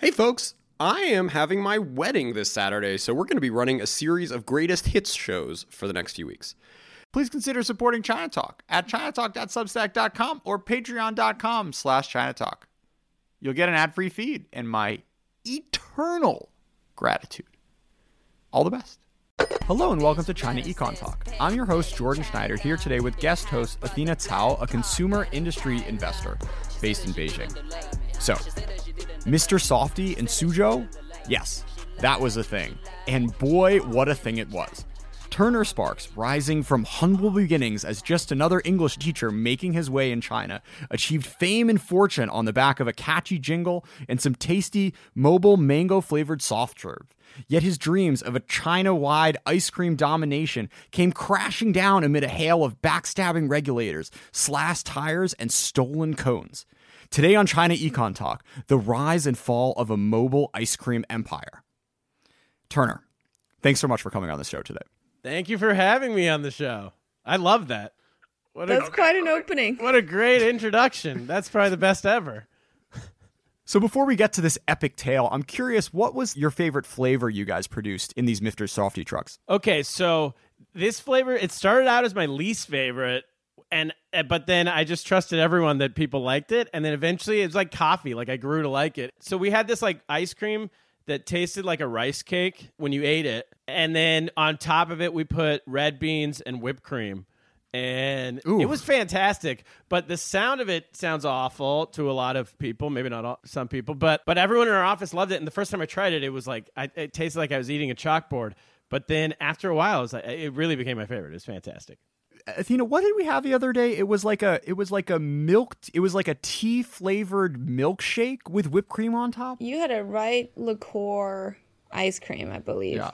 Hey, folks. I am having my wedding this Saturday, so we're going to be running a series of greatest hits shows for the next few weeks. Please consider supporting China Talk at chinatalk.substack.com or patreon.com slash chinatalk. You'll get an ad-free feed and my eternal gratitude. All the best. Hello and welcome to China Econ Talk. I'm your host, Jordan Schneider, here today with guest host Athena Cao, a consumer industry investor based in Beijing. So, Mr. Softee and Suzhou? Yes, that was a thing. And boy, what a thing it was. Turner Sparks, rising from humble beginnings as just another English teacher making his way in China, achieved fame and fortune on the back of a catchy jingle and some tasty mobile mango flavored soft serve. Yet his dreams of a China wide ice cream domination came crashing down amid a hail of backstabbing regulators, slashed tires, and stolen cones. Today on China Econ Talk, the rise and fall of a mobile ice cream empire. Turner, thanks so much for coming on the show today. Thank you for having me on the show. I love that. What That's a, quite an opening. What a great introduction. That's probably the best ever. So before we get to this epic tale, I'm curious, what was your favorite flavor you guys produced in these Mr. Softee trucks? Okay, so this flavor, it started out as my least favorite, and uh, but then I just trusted everyone that people liked it, and then eventually it's like coffee. Like I grew to like it. So we had this like ice cream that tasted like a rice cake when you ate it, and then on top of it we put red beans and whipped cream. And Ooh. it was fantastic, but the sound of it sounds awful to a lot of people. Maybe not all, some people, but but everyone in our office loved it. And the first time I tried it, it was like I, it tasted like I was eating a chalkboard. But then after a while, it, was like, it really became my favorite. It was fantastic. Athena, what did we have the other day? It was like a it was like a milk it was like a tea flavored milkshake with whipped cream on top. You had a right liqueur ice cream, I believe. Yeah.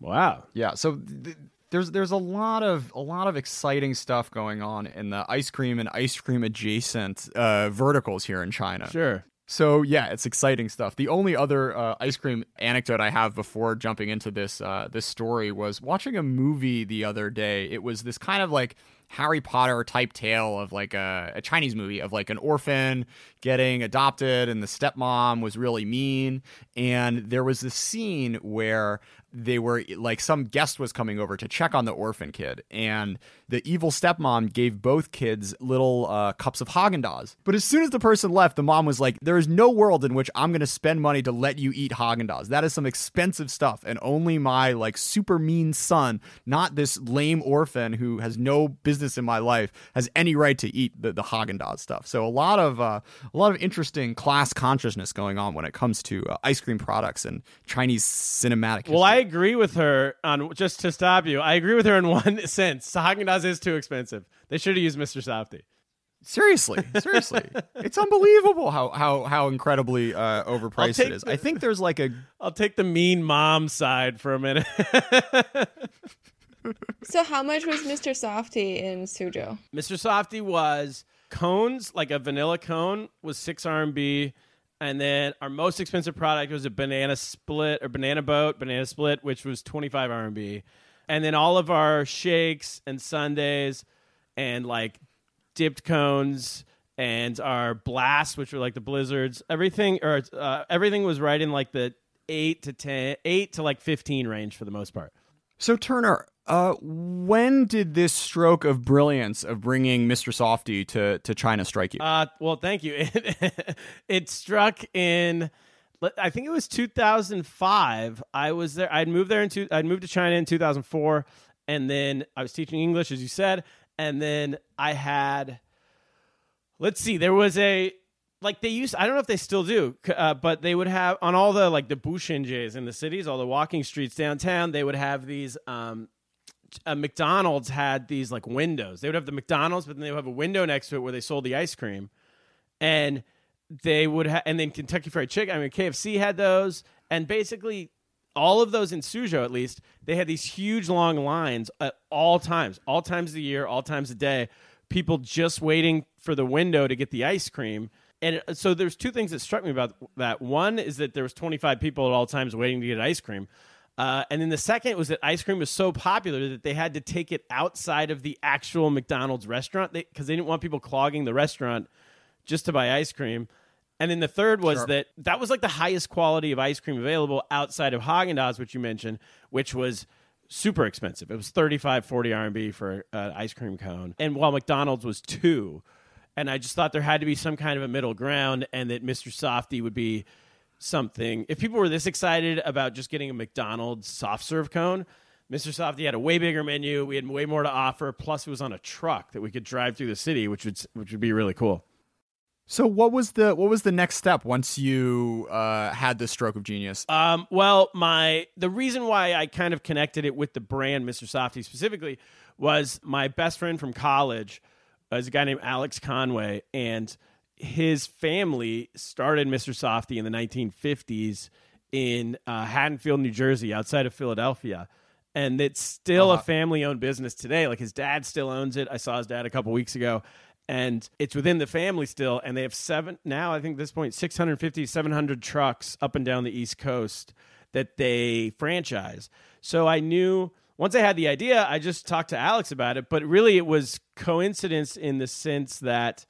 Wow. Yeah. So th- there's there's a lot of a lot of exciting stuff going on in the ice cream and ice cream adjacent uh, verticals here in China. Sure. So yeah, it's exciting stuff. The only other uh, ice cream anecdote I have before jumping into this uh, this story was watching a movie the other day. It was this kind of like Harry Potter type tale of like a, a, Chinese movie of like an orphan getting adopted and the stepmom was really mean. And there was this scene where they were like some guest was coming over to check on the orphan kid, and the evil stepmom gave both kids little uh, cups of Haagen Dazs. But as soon as the person left, the mom was like, "There is no world in which I'm going to spend money to let you eat Haagen Dazs. That is some expensive stuff, and only my like super mean son, not this lame orphan who has no business in my life, has any right to eat the, the Haagen Dazs stuff." So a lot of uh, a lot of interesting class consciousness going on when it comes to uh, ice cream products and Chinese cinematic. History. Well, I agree with her on just to stop you. I agree with her in one sense. Haagen Dazs is too expensive. They should have used Mr. Softee. Seriously, seriously, it's unbelievable how how how incredibly uh, overpriced it is. The, I think there's like a. I'll take the mean mom side for a minute. so, how much was Mr. Softee in Suzhou? Mr. Softee was cones, like a vanilla cone, was six RMB and then our most expensive product was a banana split or banana boat, banana split, which was 25 RMB. And then all of our shakes and sundaes and like dipped cones and our blasts, which were like the blizzards, everything or uh, everything was right in like the eight to 10, eight to like 15 range for the most part. So Turner, uh, when did this stroke of brilliance of bringing Mr. Softee to, to China strike you? Uh, well, thank you. It, it struck in, I think it was 2005. I was there. I'd moved there in two, I'd moved to China in 2004, and then I was teaching English, as you said, and then I had, let's see, there was a like they used i don't know if they still do uh, but they would have on all the like the bushenjis in the cities all the walking streets downtown they would have these um, uh, McDonald's had these like windows. They would have the McDonald's, but then they would have a window next to it where they sold the ice cream, and they would have, and then Kentucky Fried Chicken. I mean, KFC had those, and basically all of those in Suzhou, at least, they had these huge long lines at all times, all times of the year, all times of day. People just waiting for the window to get the ice cream. And so there's two things that struck me about that. One is that there was 25 people at all times waiting to get ice cream. Uh, and then the second was that ice cream was so popular that they had to take it outside of the actual McDonald's restaurant because they, they, didn't want people clogging the restaurant just to buy ice cream. And then the third was that that was like the highest quality of ice cream available outside of Haagen Dazs, which you mentioned, which was super expensive. It was 35, 40 RMB for an ice cream cone. And while McDonald's was two, and I just thought there had to be some kind of a middle ground and that Mr. Softee would be something. If people were this excited about just getting a McDonald's soft serve cone, Mr. Softee had a way bigger menu. We had way more to offer. Plus, it was on a truck that we could drive through the city, which would which would be really cool. So what was the what was the next step once you uh, had this stroke of genius? Um, well, my the reason why I kind of connected it with the brand Mr. Softee specifically was my best friend from college is a guy named Alex Conway, and his family started Mr. Softee in the 1950s in uh, Haddonfield, New Jersey, outside of Philadelphia. And it's still Uh-huh. a family owned business today. Like his dad still owns it. I saw his dad a couple weeks ago. And it's within the family still. And they have seven, now I think at this point, 650, 700 trucks up and down the East Coast that they franchise. So I knew once I had the idea, I just talked to Alex about it. But really, it was coincidence in the sense that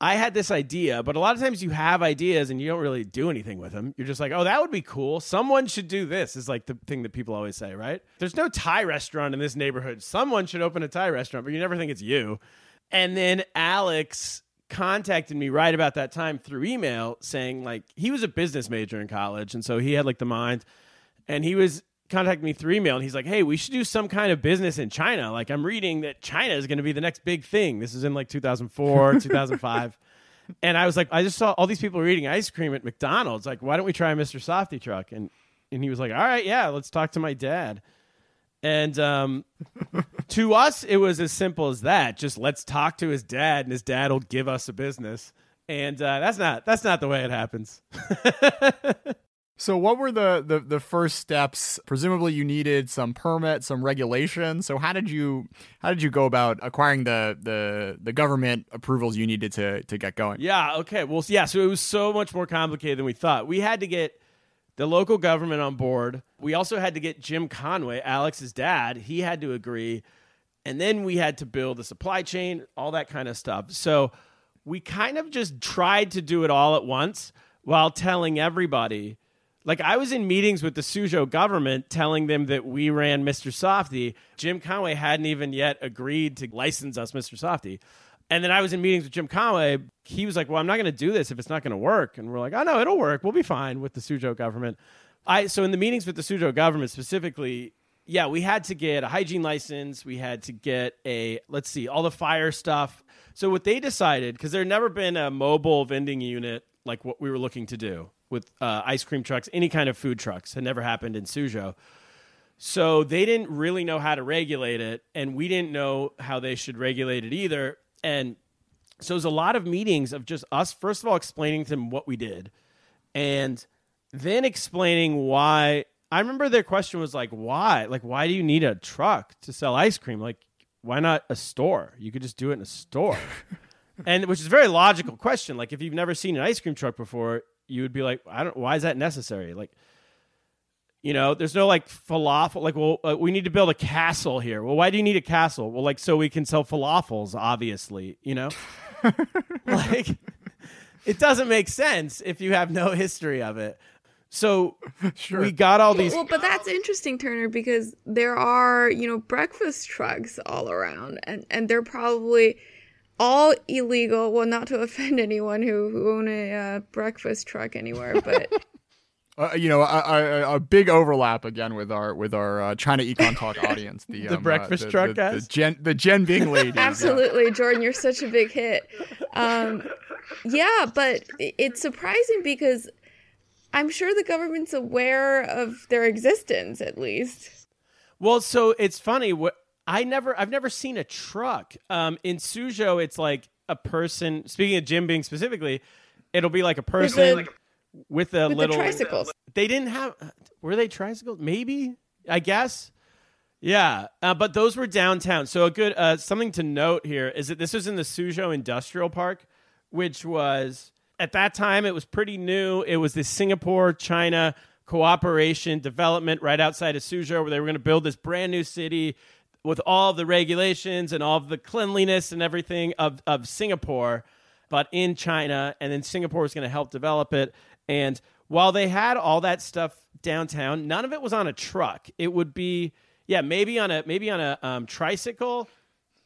I had this idea, but a lot of times you have ideas and you don't really do anything with them. You're just like, oh, that would be cool. Someone should do this, is like the thing that people always say, right? There's no Thai restaurant in this neighborhood. Someone should open a Thai restaurant, but you never think it's you. And then Alex contacted me right about that time through email saying, like, he was a business major in college. And so he had like the mind and he was contacting me through email and he's like hey we should do some kind of business in china. Like i'm reading that china is going to be the next big thing. This is in like 2004 2005 and i was like i just saw all these people were eating ice cream at mcdonald's. Like why don't we try a mr softee truck? And and he was like all right yeah let's talk to my dad. And um, to us it was as simple as that. Just let's talk to his dad and his dad will give us a business. And uh, that's not that's not the way it happens So what were the, the the first steps? Presumably you needed some permit, some regulation. So how did you how did you go about acquiring the the the government approvals you needed to to get going? Yeah. Okay. Well, yeah. So it was so much more complicated than we thought. We had to get the local government on board. We also had to get Jim Conway, Alex's dad. He had to agree, and then we had to build a supply chain, all that kind of stuff. So we kind of just tried to do it all at once while telling everybody. Like I was in meetings with the Suzhou government telling them that we ran Mr. Softee. Jim Conway hadn't even yet agreed to license us Mr. Softee. And then I was in meetings with Jim Conway. He was like, "Well, I'm not going to do this if it's not going to work." And we're like, "Oh no, it'll work. We'll be fine with the Suzhou government." I so in the meetings with the Suzhou government specifically, yeah, we had to get a hygiene license. We had to get a let's see, all the fire stuff. So what they decided because there had never been a mobile vending unit like what we were looking to do with uh, ice cream trucks, any kind of food trucks, had never happened in Suzhou. So they didn't really know how to regulate it, and we didn't know how they should regulate it either. And so it was a lot of meetings of just us, first of all, explaining to them what we did, and then explaining why. I remember their question was like, why? Like, why do you need a truck to sell ice cream? Like, why not a store? You could just do it in a store. and which is a very logical question. Like, if you've never seen an ice cream truck before, you would be like, I don't, why is that necessary? Like, you know, there's no like falafel. Like, well, uh, we need to build a castle here. Well, why do you need a castle? Well, like, so we can sell falafels, obviously, you know? like, it doesn't make sense if you have no history of it. So we got all these. Well, but that's interesting, Turner, because there are, you know, breakfast trucks all around, and and they're probably all illegal. Well, not to offend anyone who who own a uh, breakfast truck anywhere, but Uh, you know, a, a, a big overlap again with our with our uh, China Econ Talk audience. The, The um, breakfast uh, the, truck the, guys? the Jen the jianbing ladies. yeah. absolutely, Jordan, you're such a big hit. Um, yeah, but it's surprising because I'm sure the government's aware of their existence, at least. Well, so it's funny. What I never, I've never seen a truck. Um, in Suzhou, it's like a person. Speaking of jianbing specifically, it'll be like a person with a With little the tricycles. They didn't have. Were they tricycles? Maybe. I guess. Yeah, uh, but those were downtown. So a good uh, something to note here is that this was in the Suzhou Industrial Park, which was at that time it was pretty new. It was the Singapore China cooperation development right outside of Suzhou, where they were going to build this brand new city with all the regulations and all the cleanliness and everything of of Singapore. but in China, and then Singapore was going to help develop it. And while they had all that stuff downtown, none of it was on a truck. It would be, yeah, maybe on a maybe on a um, tricycle,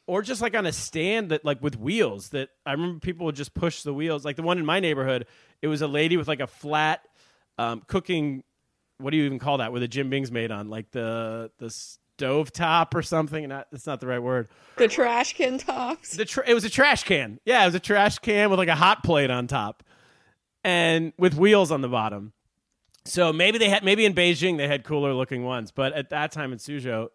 or just like on a stand that like with wheels. That I remember people would just push the wheels. Like the one in my neighborhood, it was a lady with like a flat um, cooking. What do you even call that? Where the jianbing's made on, like the the stove top or something. Not that's not the right word. The trash can tops. The tr- it was a trash can. Yeah, it was a trash can with like a hot plate on top, and with wheels on the bottom. So maybe they had maybe in Beijing they had cooler looking ones, but at that time in Suzhou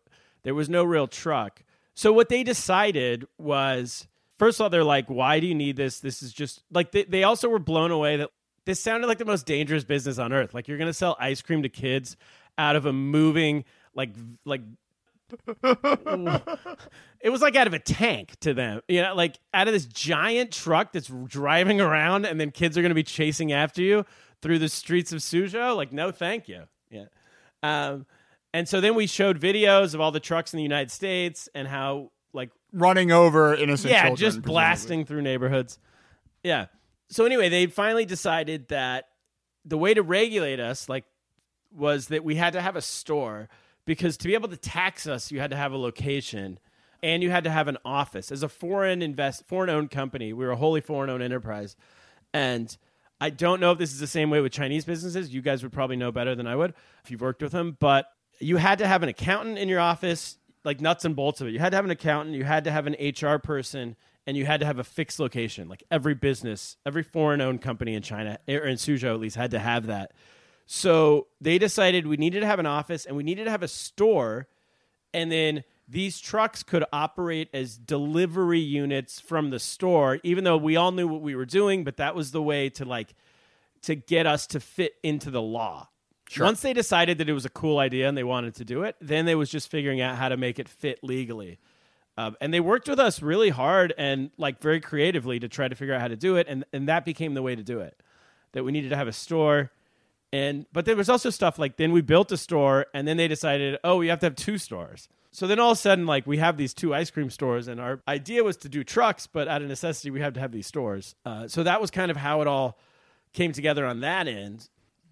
there was no real truck. So what they decided was first of all they're like, why do you need this? This is just like they, they also were blown away that this sounded like the most dangerous business on earth. Like you're gonna sell ice cream to kids out of a moving like like it was like out of a tank to them. You know, like out of this giant truck that's driving around and then kids are going to be chasing after you through the streets of Suzhou. Like, no, thank you. Yeah. Um, and so then we showed videos of all the trucks in the United States and how, like, Running over innocent yeah, children. just presumably. blasting through neighborhoods. Yeah. So anyway, they finally decided that the way to regulate us, like, was that we had to have a store because to be able to tax us, you had to have a location and you had to have an office. As a foreign invest, foreign owned company, we were a wholly foreign owned enterprise, and I don't know if this is the same way with Chinese businesses. You guys would probably know better than I would if you've worked with them, but you had to have an accountant in your office, like nuts and bolts of it. You had to have an accountant, you had to have an HR person, and you had to have a fixed location. Like every business, every foreign owned company in China, or in Suzhou at least, had to have that. So they decided we needed to have an office and we needed to have a store, and then these trucks could operate as delivery units from the store, even though we all knew what we were doing, but that was the way to like to get us to fit into the law. Once they decided that it was a cool idea and they wanted to do it, then they was just figuring out how to make it fit legally. Um, and they worked with us really hard and like very creatively to try to figure out how to do it, and and that became the way to do it. That we needed to have a store, and but there was also stuff like then we built a store, and then they decided, oh, we have to have two stores. So then all of a sudden, like we have these two ice cream stores, and our idea was to do trucks, but out of necessity, we have to have these stores. Uh, so that was kind of how it all came together on that end.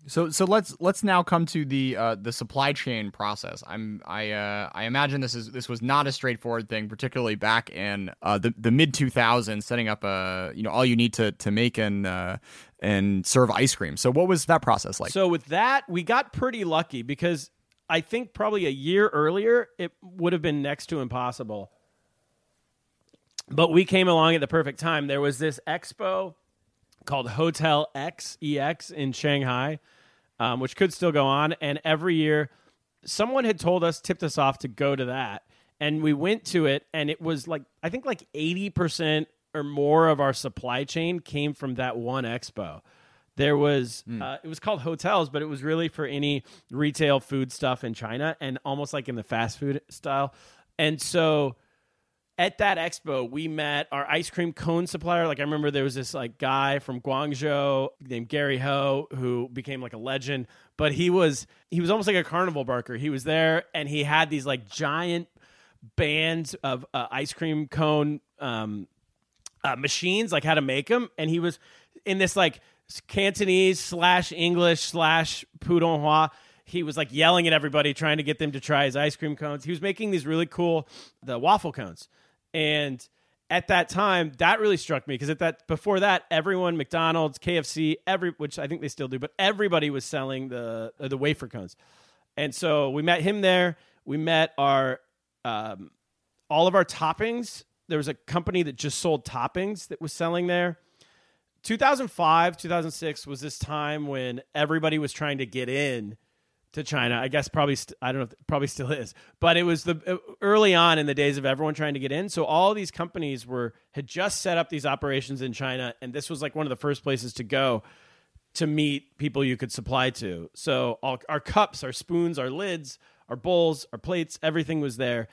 So so let's let's now come to the uh, the supply chain process. I'm I uh, I imagine this is this was not a straightforward thing, particularly back in uh, the the mid 2000s, setting up a you know all you need to to make and uh, and serve ice cream. So what was that process like? So with that, we got pretty lucky because I think probably a year earlier it would have been next to impossible. But we came along at the perfect time. There was this expo called Hotel X EX in Shanghai, um, which could still go on. And every year, someone had told us, tipped us off to go to that, and we went to it, and it was like I think like eighty percent or more of our supply chain came from that one expo. There was uh, it was called hotels, but it was really for any retail food stuff in China, and almost like in the fast food style. And so at that expo, we met our ice cream cone supplier. Like I remember there was this like guy from Guangzhou named Gary Ho who became like a legend, but he was he was almost like a carnival barker. He was there and he had these like giant bands of uh, ice cream cone um, uh, machines, like how to make them, and he was in this like Cantonese slash English slash Putonghua. He was like yelling at everybody, trying to get them to try his ice cream cones. He was making these really cool the waffle cones, and at that time, that really struck me because at that before that, everyone McDonald's, KFC, every which I think they still do, but everybody was selling the uh, the wafer cones, and so we met him there. We met our um, all of our toppings. There was a company that just sold toppings that was selling there. 2005, 2006 was this time when everybody was trying to get in to China. I guess probably st- I don't know, probably still is, but it was the uh, early on in the days of everyone trying to get in. So all these companies were had just set up these operations in China, and this was like one of the first places to go to meet people you could supply to. So all, our cups, our spoons, our lids, our bowls, our plates, everything was there.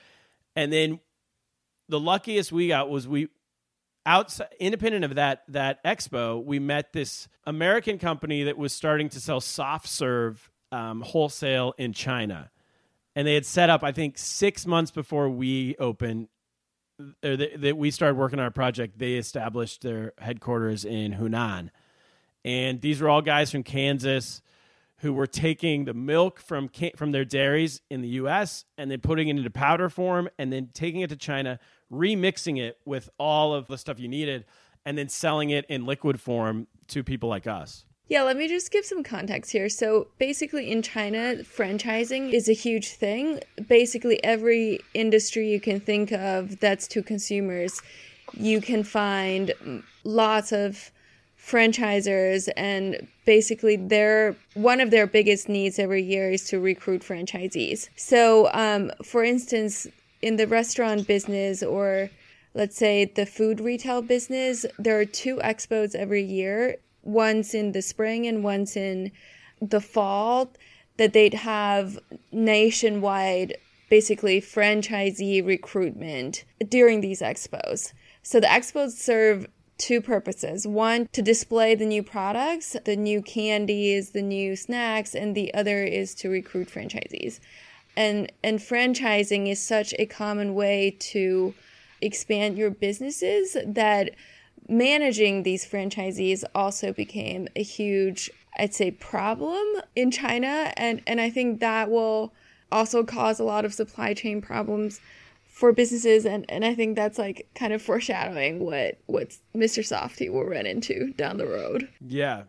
And then the luckiest we got was we outside independent of that that expo, we met this American company that was starting to sell soft serve um, wholesale in China. And they had set up, I think, six months before we opened that we started working on our project, they established their headquarters in Hunan, and these were all guys from Kansas who were taking the milk from from their dairies in the U.S. and then putting it into powder form, and then taking it to China, remixing it with all of the stuff you needed, and then selling it in liquid form to people like us. Yeah, let me just give some context here. So, basically, in China, franchising is a huge thing. Basically, every industry you can think of that's to consumers, you can find lots of franchisers and basically their one of their biggest needs every year is to recruit franchisees so um, for instance in the restaurant business or let's say the food retail business there are two expos every year once in the spring and once in the fall that they'd have nationwide basically franchisee recruitment during these expos so the expos serve two purposes. One, to display the new products, the new candies, the new snacks, and the other is to recruit franchisees. And and franchising is such a common way to expand your businesses that managing these franchisees also became a huge I'd say problem in China and and I think that will also cause a lot of supply chain problems for businesses and, and I think that's like kind of foreshadowing what what Mr. Softee will run into down the road. Yeah.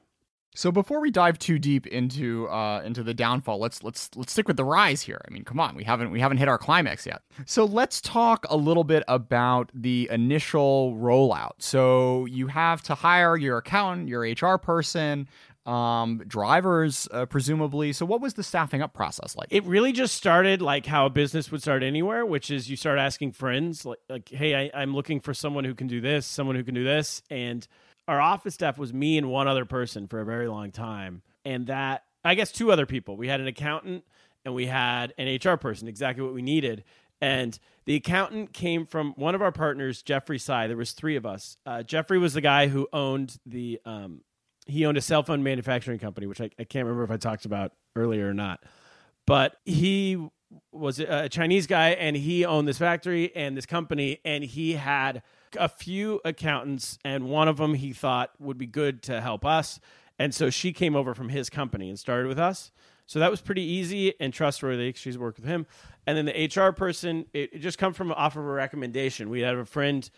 So before we dive too deep into uh, into the downfall, let's let's let's stick with the rise here. I mean, come on, we haven't we haven't hit our climax yet. So let's talk a little bit about the initial rollout. So you have to hire your accountant, your HR person, um, drivers, uh, presumably. So, what was the staffing up process like? It really just started like how a business would start anywhere, which is you start asking friends, like, like hey, I, I'm looking for someone who can do this, someone who can do this. And our office staff was me and one other person for a very long time. And that, I guess, two other people. We had an accountant and we had an HR person, exactly what we needed. And the accountant came from one of our partners, Jeffrey Sai. There was three of us. Uh, Jeffrey was the guy who owned the um, he owned a cell phone manufacturing company, which I, I can't remember if I talked about earlier or not. But he was a Chinese guy and he owned this factory and this company and he had a few accountants and one of them he thought would be good to help us. And so she came over from his company and started with us. So that was pretty easy and trustworthy. She's worked with him. And then the HR person, it, it just come from off of a recommendation. We had a friend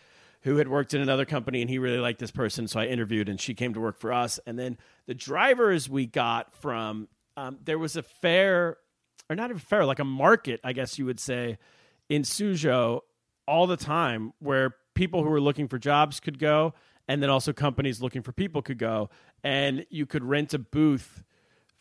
who had worked in another company and he really liked this person. So I interviewed and she came to work for us. And then the drivers we got from, um, there was a fair, or not a fair, like a market, I guess you would say, in Suzhou all the time where people who were looking for jobs could go. And then also companies looking for people could go. And you could rent a booth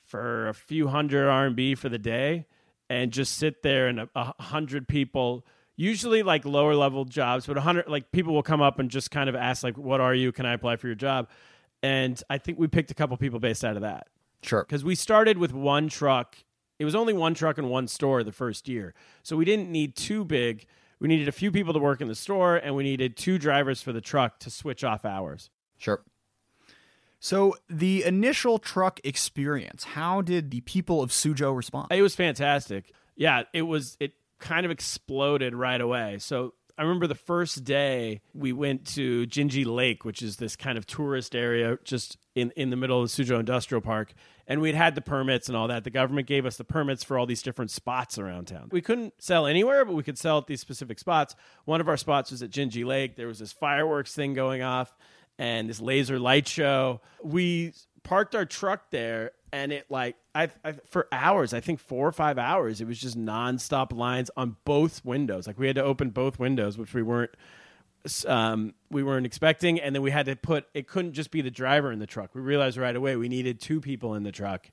for a few hundred RMB for the day and just sit there and a, a hundred people usually like lower level jobs, but a 100 like people will come up and just kind of ask like, "What are you? Can I apply for your job?" And I think we picked a couple people based out of that. Sure. Because we started with one truck. It was only one truck and one store the first year, so we didn't need too big. We needed a few people to work in the store, and we needed two drivers for the truck to switch off hours. Sure. So the initial truck experience, how did the people of Suzhou respond? It was fantastic. Yeah, it was. It kind of exploded right away. So I remember the first day we went to Jinji Lake, which is this kind of tourist area just in, in the middle of the Suzhou Industrial Park. And we'd had the permits and all that. The government gave us the permits for all these different spots around town. We couldn't sell anywhere, but we could sell at these specific spots. One of our spots was at Jinji Lake. There was this fireworks thing going off and this laser light show. We parked our truck there and it like I, I, for hours i think four or five hours it was just nonstop lines on both windows. Like we had to open both windows which we weren't um, we weren't expecting and then we had to put it couldn't just be the driver in the truck. We realized right away we needed two people in the truck.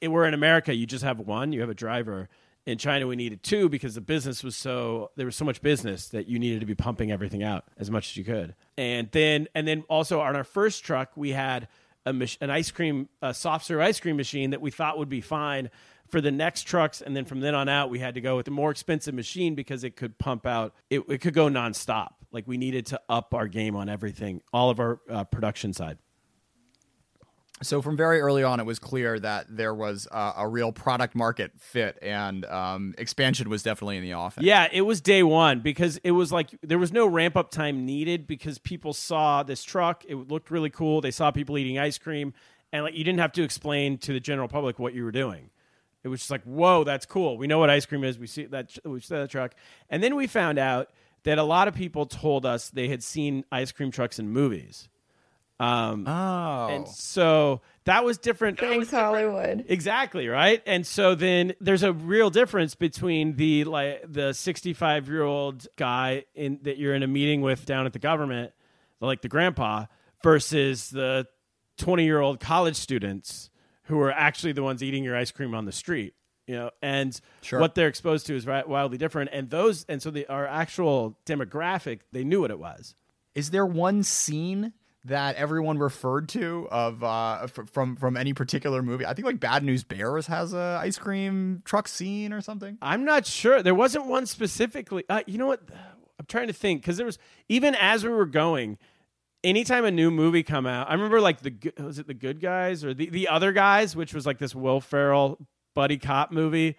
It, we're in america you just have one you have a driver. In china we needed two because the business was so there was so much business that you needed to be pumping everything out as much as you could. And then and then also on our first truck we had a mach- an ice cream, a soft serve ice cream machine that we thought would be fine for the next trucks. And then from then on out, we had to go with a more expensive machine because it could pump out, it, it could go nonstop. Like we needed to up our game on everything, all of our uh, production side. So from very early on, it was clear that there was a real product market fit, and um, expansion was definitely in the offing. Yeah, it was day one because it was like there was no ramp up time needed because people saw this truck. It looked really cool. They saw people eating ice cream, and like you didn't have to explain to the general public what you were doing. It was just like, whoa, that's cool. We know what ice cream is. We see that we see that truck, and then we found out that a lot of people told us they had seen ice cream trucks in movies. Um, Oh. and so that was different. Thanks, Hollywood. Exactly right, and so then there's a real difference between the like the 65 year old guy in that you're in a meeting with down at the government, like the grandpa, versus the 20 year old college students who are actually the ones eating your ice cream on the street. You know, and Sure. what they're exposed to is wildly different. And those, and so the our actual demographic, they knew what it was. Is there one scene that everyone referred to of uh, f- from from any particular movie? I think like Bad News Bears has a ice cream truck scene or something. I'm not sure. There wasn't one specifically. Uh, you know what? I'm trying to think because there was even as we were going. Anytime a new movie come out, I remember like the was it the Good Guys or the the Other Guys, which was like this Will Ferrell buddy cop movie,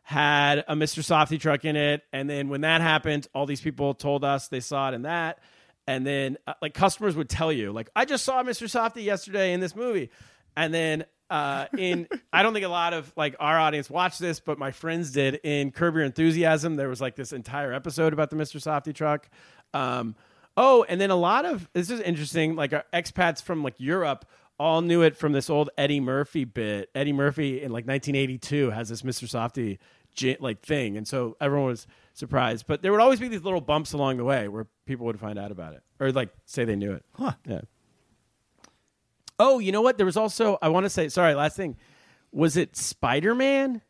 had a Mr. Softee truck in it, and then when that happened, all these people told us they saw it in that, and then uh, like customers would tell you like I just saw Mr. Softee yesterday in this movie, and then uh, in I don't think a lot of like our audience watched this, but my friends did. In Curb Your Enthusiasm, there was like this entire episode about the Mr. Softee truck. Um, oh, and then a lot of this is interesting. Like our expats from like Europe all knew it from this old Eddie Murphy bit. Eddie Murphy in like 1982 has this Mr. Softee like thing, and so everyone was surprised. But there would always be these little bumps along the way where people would find out about it or like say they knew it. Huh. Yeah. Oh, you know what? There was also I want to say sorry, last thing. Was it Spider-Man?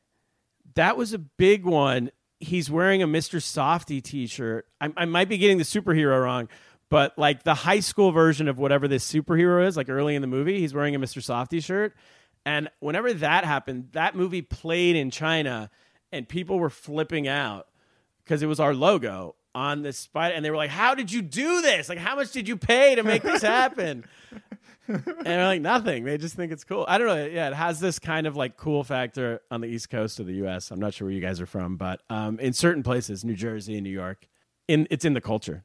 That was a big one. He's wearing a Mr. Softee t-shirt. I, I might be getting the superhero wrong, but like the high school version of whatever this superhero is, like early in the movie, he's wearing a Mr. Softee shirt. And whenever that happened, that movie played in China and people were flipping out because it was our logo on this spider and they were like how did you do this? Like how much did you pay to make this happen? And they're like nothing. They just think it's cool. I don't know. Yeah it has this kind of like cool factor on the east coast of the us i'm not sure where you guys are from but um, in certain places new jersey and new york in it's in the culture.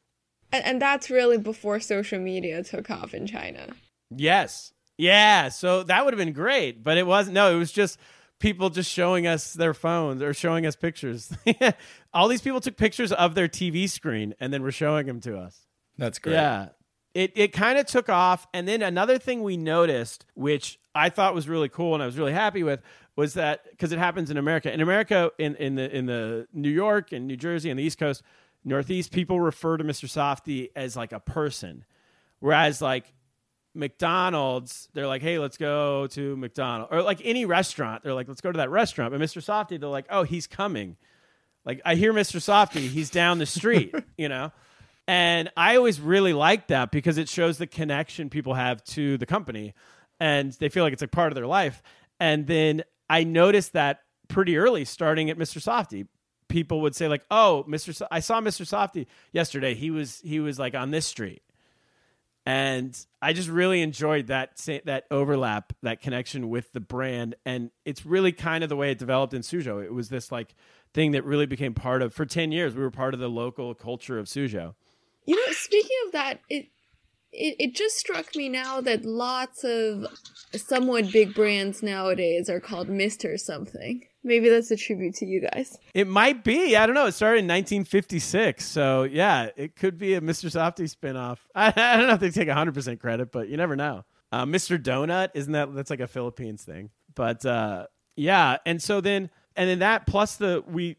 And, and that's really before social media took off in China. yes. Yeah so that would have been great but it wasn't no it was just people just showing us their phones or showing us pictures all these people took pictures of their tv screen and then were showing them to us That's great. Yeah. It it kind of took off. And then another thing we noticed, which I thought was really cool and I was really happy with, was that because it happens in America. In America, in, in the in the New York and New Jersey and the East Coast, Northeast, people refer to Mr. Softee as like a person. Whereas like McDonald's, they're like, hey, let's go to McDonald's. Or like any restaurant, they're like, let's go to that restaurant. But Mr. Softee, they're like, oh, he's coming. Like I hear Mr. Softee, he's down the street, you know? And I always really like that because it shows the connection people have to the company and they feel like it's a part of their life. And then I noticed that pretty early starting at Mr. Softee. People would say like, "Oh, Mr. So- I saw Mr. Softee yesterday. He was he was like on this street." And I just really enjoyed that that overlap, that connection with the brand, and it's really kind of the way it developed in Suzhou. It was this like thing that really became part of for ten years. We were part of the local culture of Suzhou. You know, speaking of that, it it, it just struck me now that lots of somewhat big brands nowadays are called Mr. something. Maybe that's a tribute to you guys. It might be. I don't know. It started in 1956, so yeah, it could be a Mr. Softee spinoff. I, I don't know if they take 100 percent credit, but you never know. Uh, Mr. Donut isn't that that's like a Philippines thing, but uh, yeah. And so then and then that plus the we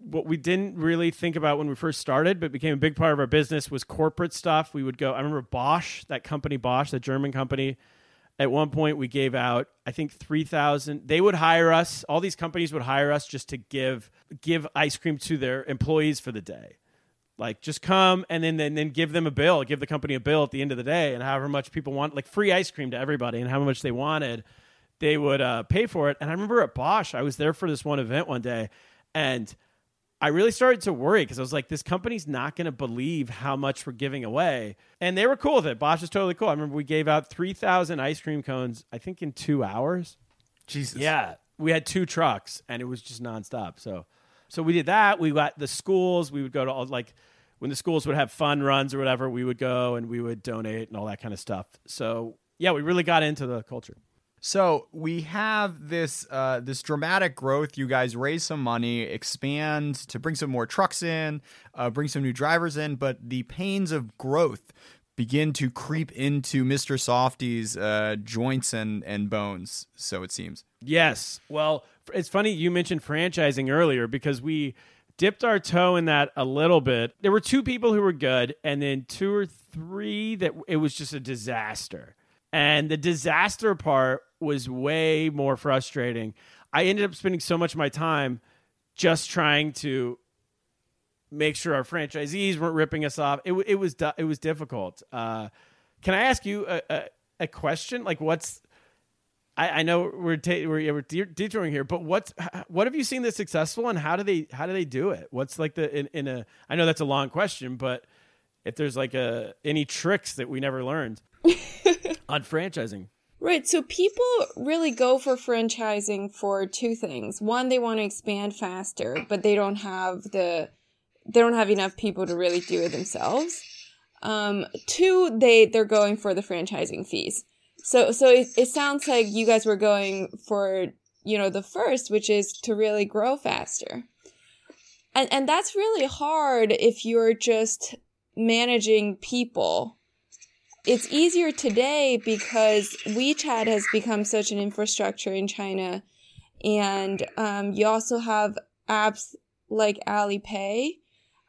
what we didn't really think about when we first started, but became a big part of our business was corporate stuff. We would go. I remember Bosch, that company, Bosch, the German company. At one point, we gave out, I think, three thousand. They would hire us. All these companies would hire us just to give give ice cream to their employees for the day. Like, just come and then, then then give them a bill, give the company a bill at the end of the day, and however much people want, like free ice cream to everybody, and how much they wanted, they would uh, pay for it. And I remember at Bosch, I was there for this one event one day, and I really started to worry because I was like, this company's not going to believe how much we're giving away. And they were cool with it. Bosch is totally cool. I remember we gave out 3,000 ice cream cones, I think in two hours. Jesus. Yeah. We had two trucks and it was just nonstop. So, so we did that. We got the schools. We would go to all like when the schools would have fun runs or whatever, we would go and we would donate and all that kind of stuff. So, yeah, we really got into the culture. So we have this uh, this dramatic growth. You guys raise some money, expand to bring some more trucks in, uh, bring some new drivers in, but the pains of growth begin to creep into Mr. Softee's uh, joints and and bones. So it seems. Yes. Well, it's funny you mentioned franchising earlier because we dipped our toe in that a little bit. There were two people who were good, and then two or three that it was just a disaster. And the disaster part was way more frustrating. I ended up spending so much of my time just trying to make sure our franchisees weren't ripping us off. It, it was it was difficult. Uh, can I ask you a, a, a question? Like, what's I, I know we're ta- we're, we're detouring here, but what's what have you seen that's successful, and how do they how do they do it? What's like the in, in a I know that's a long question, but if there's like a any tricks that we never learned on franchising. Right. So people really go for franchising for two things. One, they want to expand faster, but they don't have the they don't have enough people to really do it themselves. Um, two, they they're going for the franchising fees. So so it, it sounds like you guys were going for you know the first, which is to really grow faster. And and that's really hard if you're just managing people it's easier today because WeChat has become such an infrastructure in China. And um, you also have apps like Alipay,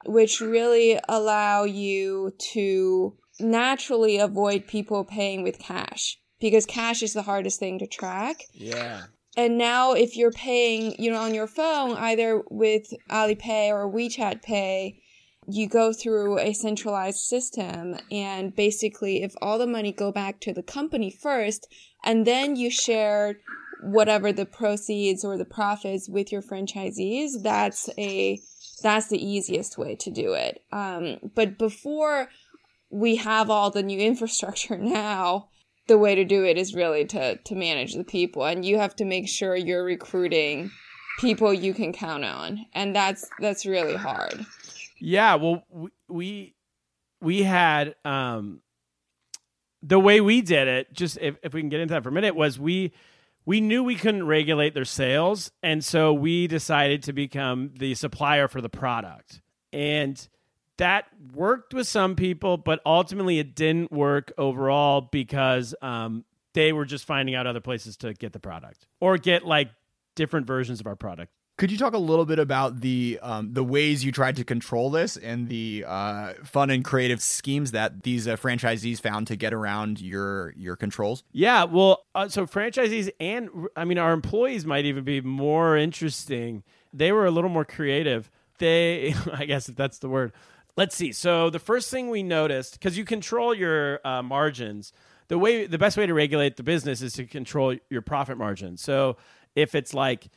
which really allow you to naturally avoid people paying with cash because cash is the hardest thing to track. Yeah. And now if you're paying, you know, on your phone, either with Alipay or WeChat Pay, you go through a centralized system and basically if all the money go back to the company first and then you share whatever the proceeds or the profits with your franchisees that's a that's the easiest way to do it. Um, but before we have all the new infrastructure now the way to do it is really to to manage the people and you have to make sure you're recruiting people you can count on. And that's that's really hard yeah, well, we we had um the way we did it. Just if if we can get into that for a minute, was we we knew we couldn't regulate their sales, and so we decided to become the supplier for the product, and that worked with some people, but ultimately it didn't work overall because um, they were just finding out other places to get the product or get like different versions of our product. Could you talk a little bit about the um, the ways you tried to control this and the uh, fun and creative schemes that these uh, franchisees found to get around your your controls? Yeah, well, uh, so franchisees and I mean our employees might even be more interesting. They were a little more creative. They, I guess if that's the word. Let's see. So the first thing we noticed, because you control your uh, margins, the way the best way to regulate the business is to control your profit margin. So if it's like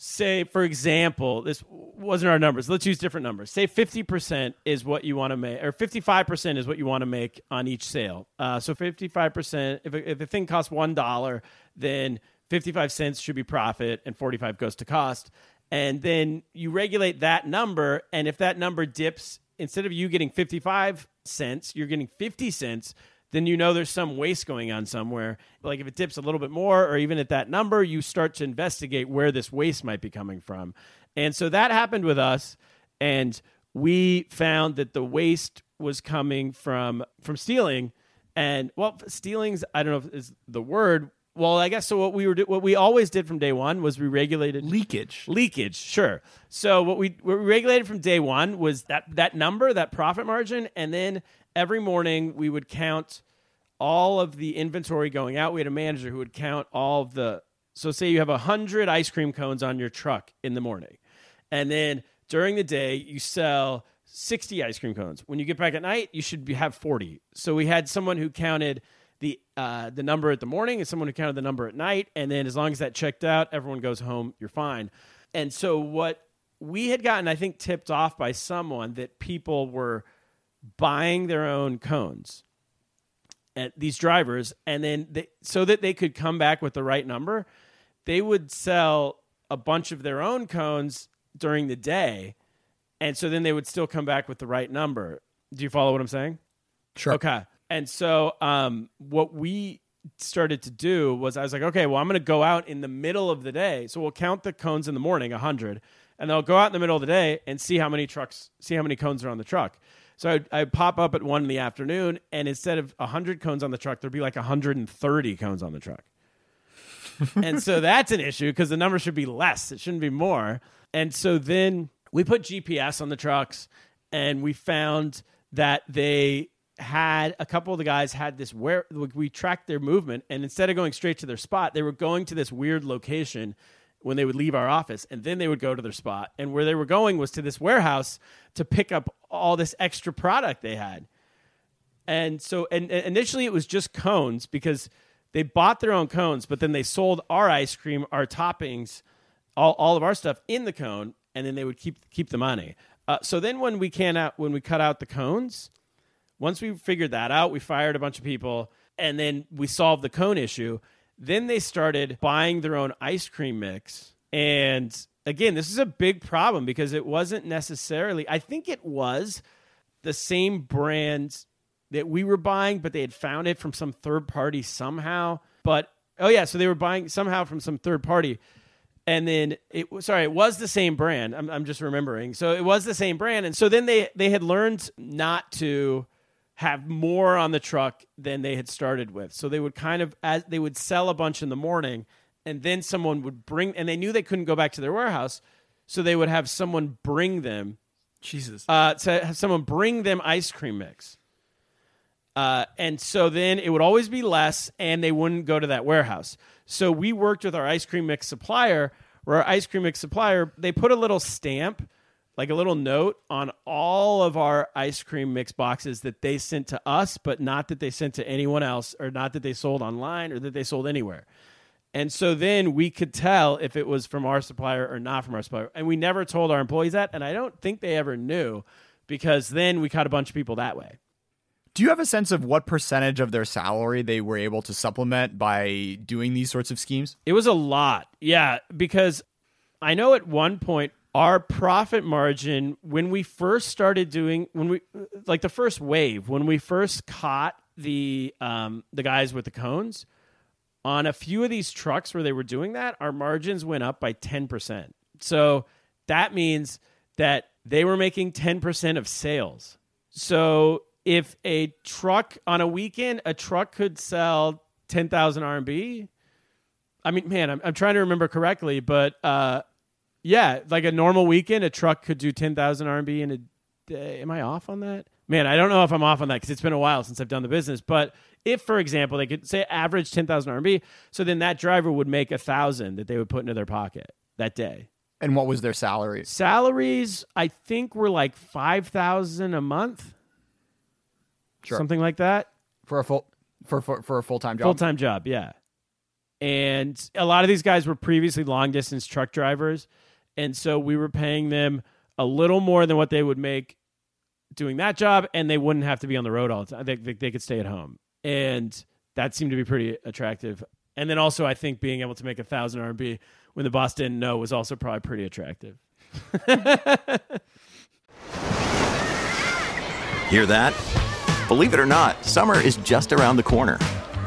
say for example this wasn't our numbers. Let's use different numbers. Say 50% is what you want to make or 55% is what you want to make on each sale. Uh, so 55% if, if the thing costs $1 then 55 cents should be profit and 45 goes to cost. And then you regulate that number and if that number dips instead of you getting 55 cents you're getting 50 cents then you know there's some waste going on somewhere. Like if it dips a little bit more, or even at that number, you start to investigate where this waste might be coming from. And so that happened with us, and we found that the waste was coming from from stealing. And well, stealing's I don't know if is the word. Well, I guess so. What we were what we always did from day one was we regulated leakage. Leakage, sure. So what we what we regulated from day one was that that number, that profit margin, and then every morning we would count all of the inventory going out. We had a manager who would count all of the. So say you have a hundred ice cream cones on your truck in the morning, and then during the day you sell 60 ice cream cones. When you get back at night, you should be, have 40. So we had someone who counted the uh, the number at the morning and someone who counted the number at night, and then as long as that checked out, everyone goes home. You're fine. And so what we had gotten, I think, tipped off by someone that people were buying their own cones at these drivers, and then they, so that they could come back with the right number, they would sell a bunch of their own cones during the day, and so then they would still come back with the right number. Do you follow what I'm saying? Sure. Okay. And so um, what we started to do was I was like, okay, well, I'm going to go out in the middle of the day. So we'll count the cones in the morning, 100, and then I'll go out in the middle of the day and see how many trucks, see how many cones are on the truck. So I'd, I'd pop up at one in the afternoon, and instead of 100 cones on the truck, there'd be like 130 cones on the truck. and so that's an issue because the number should be less. It shouldn't be more. And so then we put GPS on the trucks and we found that they had a couple of the guys had this where we tracked their movement and instead of going straight to their spot, they were going to this weird location when they would leave our office and then they would go to their spot. And where they were going was to this warehouse to pick up all this extra product they had. And so and, and initially it was just cones because they bought their own cones, but then they sold our ice cream, our toppings, all, all of our stuff in the cone, and then they would keep keep the money. Uh, so then when we can out when we cut out the cones, once we figured that out, we fired a bunch of people, and then we solved the cone issue. Then they started buying their own ice cream mix, and again, this is a big problem because it wasn't necessarily. I think it was the same brand that we were buying, but they had found it from some third party somehow. But oh yeah, so they were buying somehow from some third party, and then it was sorry, it was the same brand. I'm I'm just remembering. So it was the same brand, and so then they they had learned not to have more on the truck than they had started with. So they would kind of as they would sell a bunch in the morning, and then someone would bring, and they knew they couldn't go back to their warehouse, so they would have someone bring them. Jesus. Uh, to have someone bring them ice cream mix. Uh, and so then it would always be less, and they wouldn't go to that warehouse. So we worked with our ice cream mix supplier, where our ice cream mix supplier they put a little stamp, like a little note on all of our ice cream mix boxes that they sent to us, but not that they sent to anyone else, or not that they sold online, or that they sold anywhere. And so then we could tell if it was from our supplier or not from our supplier. And we never told our employees that, and I don't think they ever knew because then we caught a bunch of people that way. Do you have a sense of what percentage of their salary they were able to supplement by doing these sorts of schemes? It was a lot. Yeah, because I know at one point our profit margin when we first started doing when we like the first wave when we first caught the um the guys with the cones on a few of these trucks where they were doing that our margins went up by 10%. So that means that they were making 10% of sales. So if a truck on a weekend, a truck could sell 10,000 RMB. I mean, man, I'm, I'm trying to remember correctly, but uh, yeah, like a normal weekend, a truck could do 10,000 RMB in a day. Am I off on that? Man, I don't know if I'm off on that because it's been a while since I've done the business. But if, for example, they could say average 10,000 RMB, so then that driver would make a thousand that they would put into their pocket that day. And what was their salary? Salaries, I think, were like 5,000 a month. Sure. Something like that. For a full for for, for a full time job. Full time job, yeah. And a lot of these guys were previously long distance truck drivers. And so we were paying them a little more than what they would make doing that job. And they wouldn't have to be on the road all the time. They, they, they could stay at home. And that seemed to be pretty attractive. And then also, I think being able to make a thousand RMB when the boss didn't know was also probably pretty attractive. Hear that? Believe it or not, summer is just around the corner.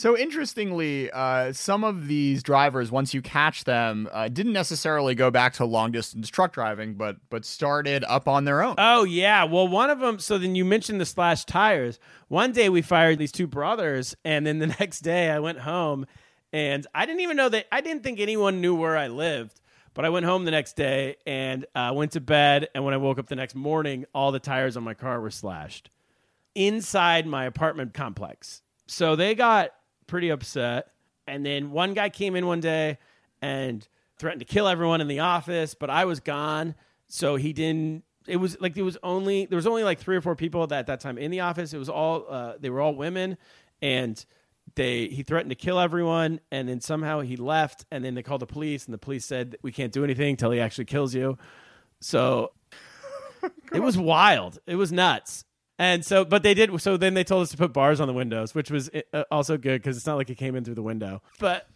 so interestingly, uh, some of these drivers, once you catch them, uh, didn't necessarily go back to long distance truck driving, but but started up on their own. Oh yeah, well one of them. So then you mentioned the slash tires. One day we fired these two brothers, and then the next day I went home, and I didn't even know that. I didn't think anyone knew where I lived. But I went home the next day and uh, went to bed, and when I woke up the next morning, all the tires on my car were slashed. inside my apartment complex. So they got pretty upset. And then one guy came in one day and threatened to kill everyone in the office, but I was gone. So he didn't. It was like there was only there was only like three or four people that, at that time in the office. It was all uh, they were all women, and they he threatened to kill everyone. And then somehow he left, and then they called the police, and the police said we can't do anything until he actually kills you. So it was wild. It was nuts. And so, but they did. So then they told us to put bars on the windows, which was uh, also good because it's not like it came in through the window. But,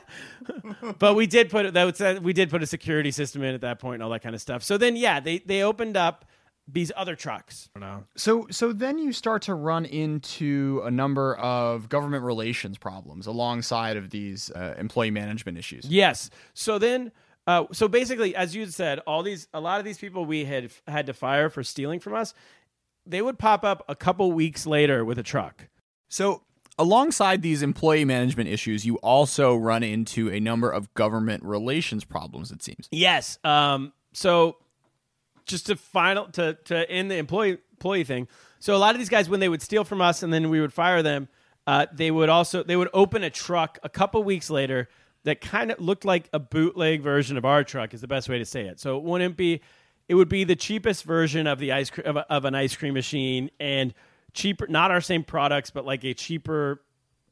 but we did put that was, we did put a security system in at that point and all that kind of stuff. So then, yeah, they they opened up these other trucks. Know. So so then you start to run into a number of government relations problems alongside of these uh, employee management issues. Yes. So then, uh, so basically, as you said, all these, a lot of these people we had had to fire for stealing from us, they would pop up a couple weeks later with a truck. So alongside these employee management issues, you also run into a number of government relations problems. It seems. Yes. Um. So, just to final to to end the employee employee thing. So a lot of these guys, when they would steal from us and then we would fire them, uh, they would also they would open a truck a couple weeks later that kind of looked like a bootleg version of our truck. Is the best way to say it. So it wouldn't be. It would be the cheapest version of the ice cre- of, a, of an ice cream machine and cheaper, not our same products, but like a cheaper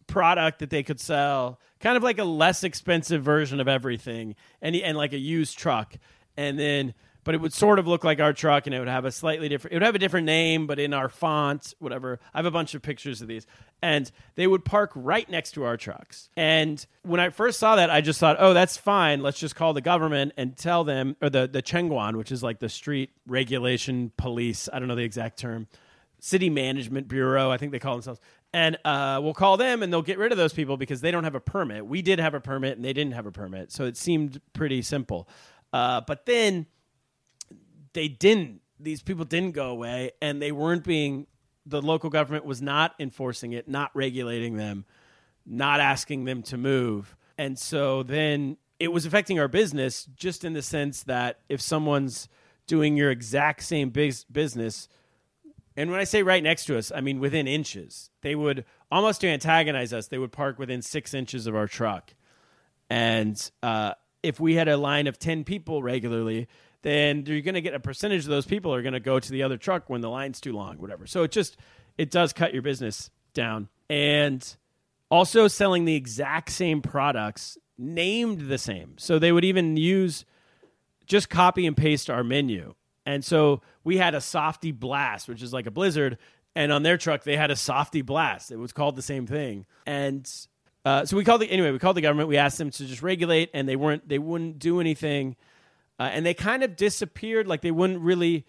product that they could sell, kind of like a less expensive version of everything, and and like a used truck, and then but it would sort of look like our truck, and it would have a slightly different. It would have a different name, but in our font, whatever. I have a bunch of pictures of these, and they would park right next to our trucks. And when I first saw that, I just thought, oh, that's fine. Let's just call the government and tell them, or the the Chengguan, which is like the street regulation police. I don't know the exact term city management bureau i think they call themselves and uh, we'll call them and they'll get rid of those people because they don't have a permit we did have a permit and they didn't have a permit so it seemed pretty simple uh, but then they didn't these people didn't go away and they weren't being the local government was not enforcing it not regulating them not asking them to move and so then it was affecting our business just in the sense that if someone's doing your exact same business and when I say right next to us, I mean within inches. They would almost to antagonize us. They would park within six inches of our truck, and uh, if we had a line of ten people regularly, then you're going to get a percentage of those people are going to go to the other truck when the line's too long, whatever. So it just it does cut your business down, and also selling the exact same products named the same. So they would even use just copy and paste our menu. And so we had a softy blast, which is like a blizzard, and on their truck they had a softy blast. It was called the same thing. And uh, so we called the anyway. We called the government. We asked them to just regulate, and they weren't. They wouldn't do anything, uh, and they kind of disappeared. Like they wouldn't really.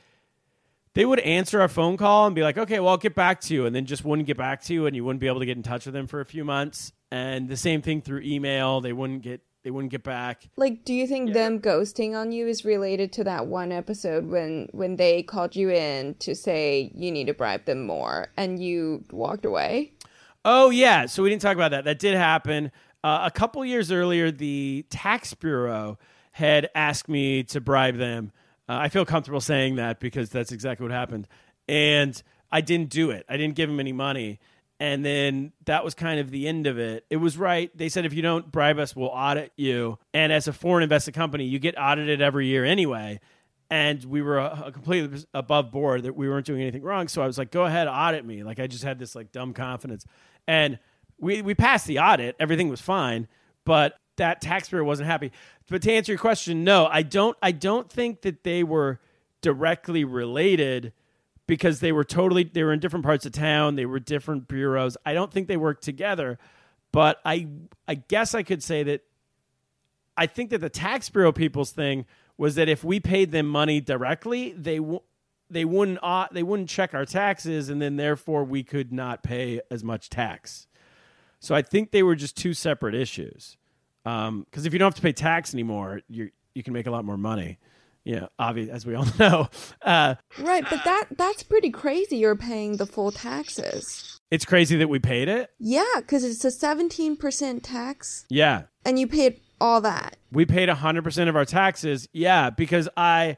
They would answer our phone call and be like, "Okay, well, I'll get back to you," and then just wouldn't get back to you, and you wouldn't be able to get in touch with them for a few months. And the same thing through email. They wouldn't get. They wouldn't get back. Like, do you think them ghosting on you is related to that one episode when when they called you in to say you need to bribe them more and you walked away? Oh yeah, so we didn't talk about that. That did happen uh, a couple years earlier. The tax bureau had asked me to bribe them. Uh, I feel comfortable saying that because that's exactly what happened, and I didn't do it. I didn't give them any money, and then that was kind of the end of it. It was right. They said if you don't bribe us, we'll audit you. And as a foreign invested company, you get audited every year anyway. And we were uh, completely above board that we weren't doing anything wrong. So I was like, go ahead, audit me. Like I just had this like dumb confidence. And we, we passed the audit. Everything was fine. But that taxpayer wasn't happy. But to answer your question, no, I don't I don't think that they were directly related because they were totally they were in different parts of town they were different bureaus. I don't think they worked together but i i guess i could say that i think that the tax bureau people's thing was that if we paid them money directly they w- they wouldn't uh, they wouldn't check our taxes and then therefore we could not pay as much tax. So i think they were just two separate issues because if you don't have to pay tax anymore you you can make a lot more money yeah, obvious as we all know. Uh, Right, but that that's pretty crazy. You're paying the full taxes. it's crazy that we paid it. Yeah, because it's a 17% tax Yeah, and you paid all that. we paid 100% of our taxes. Yeah, because I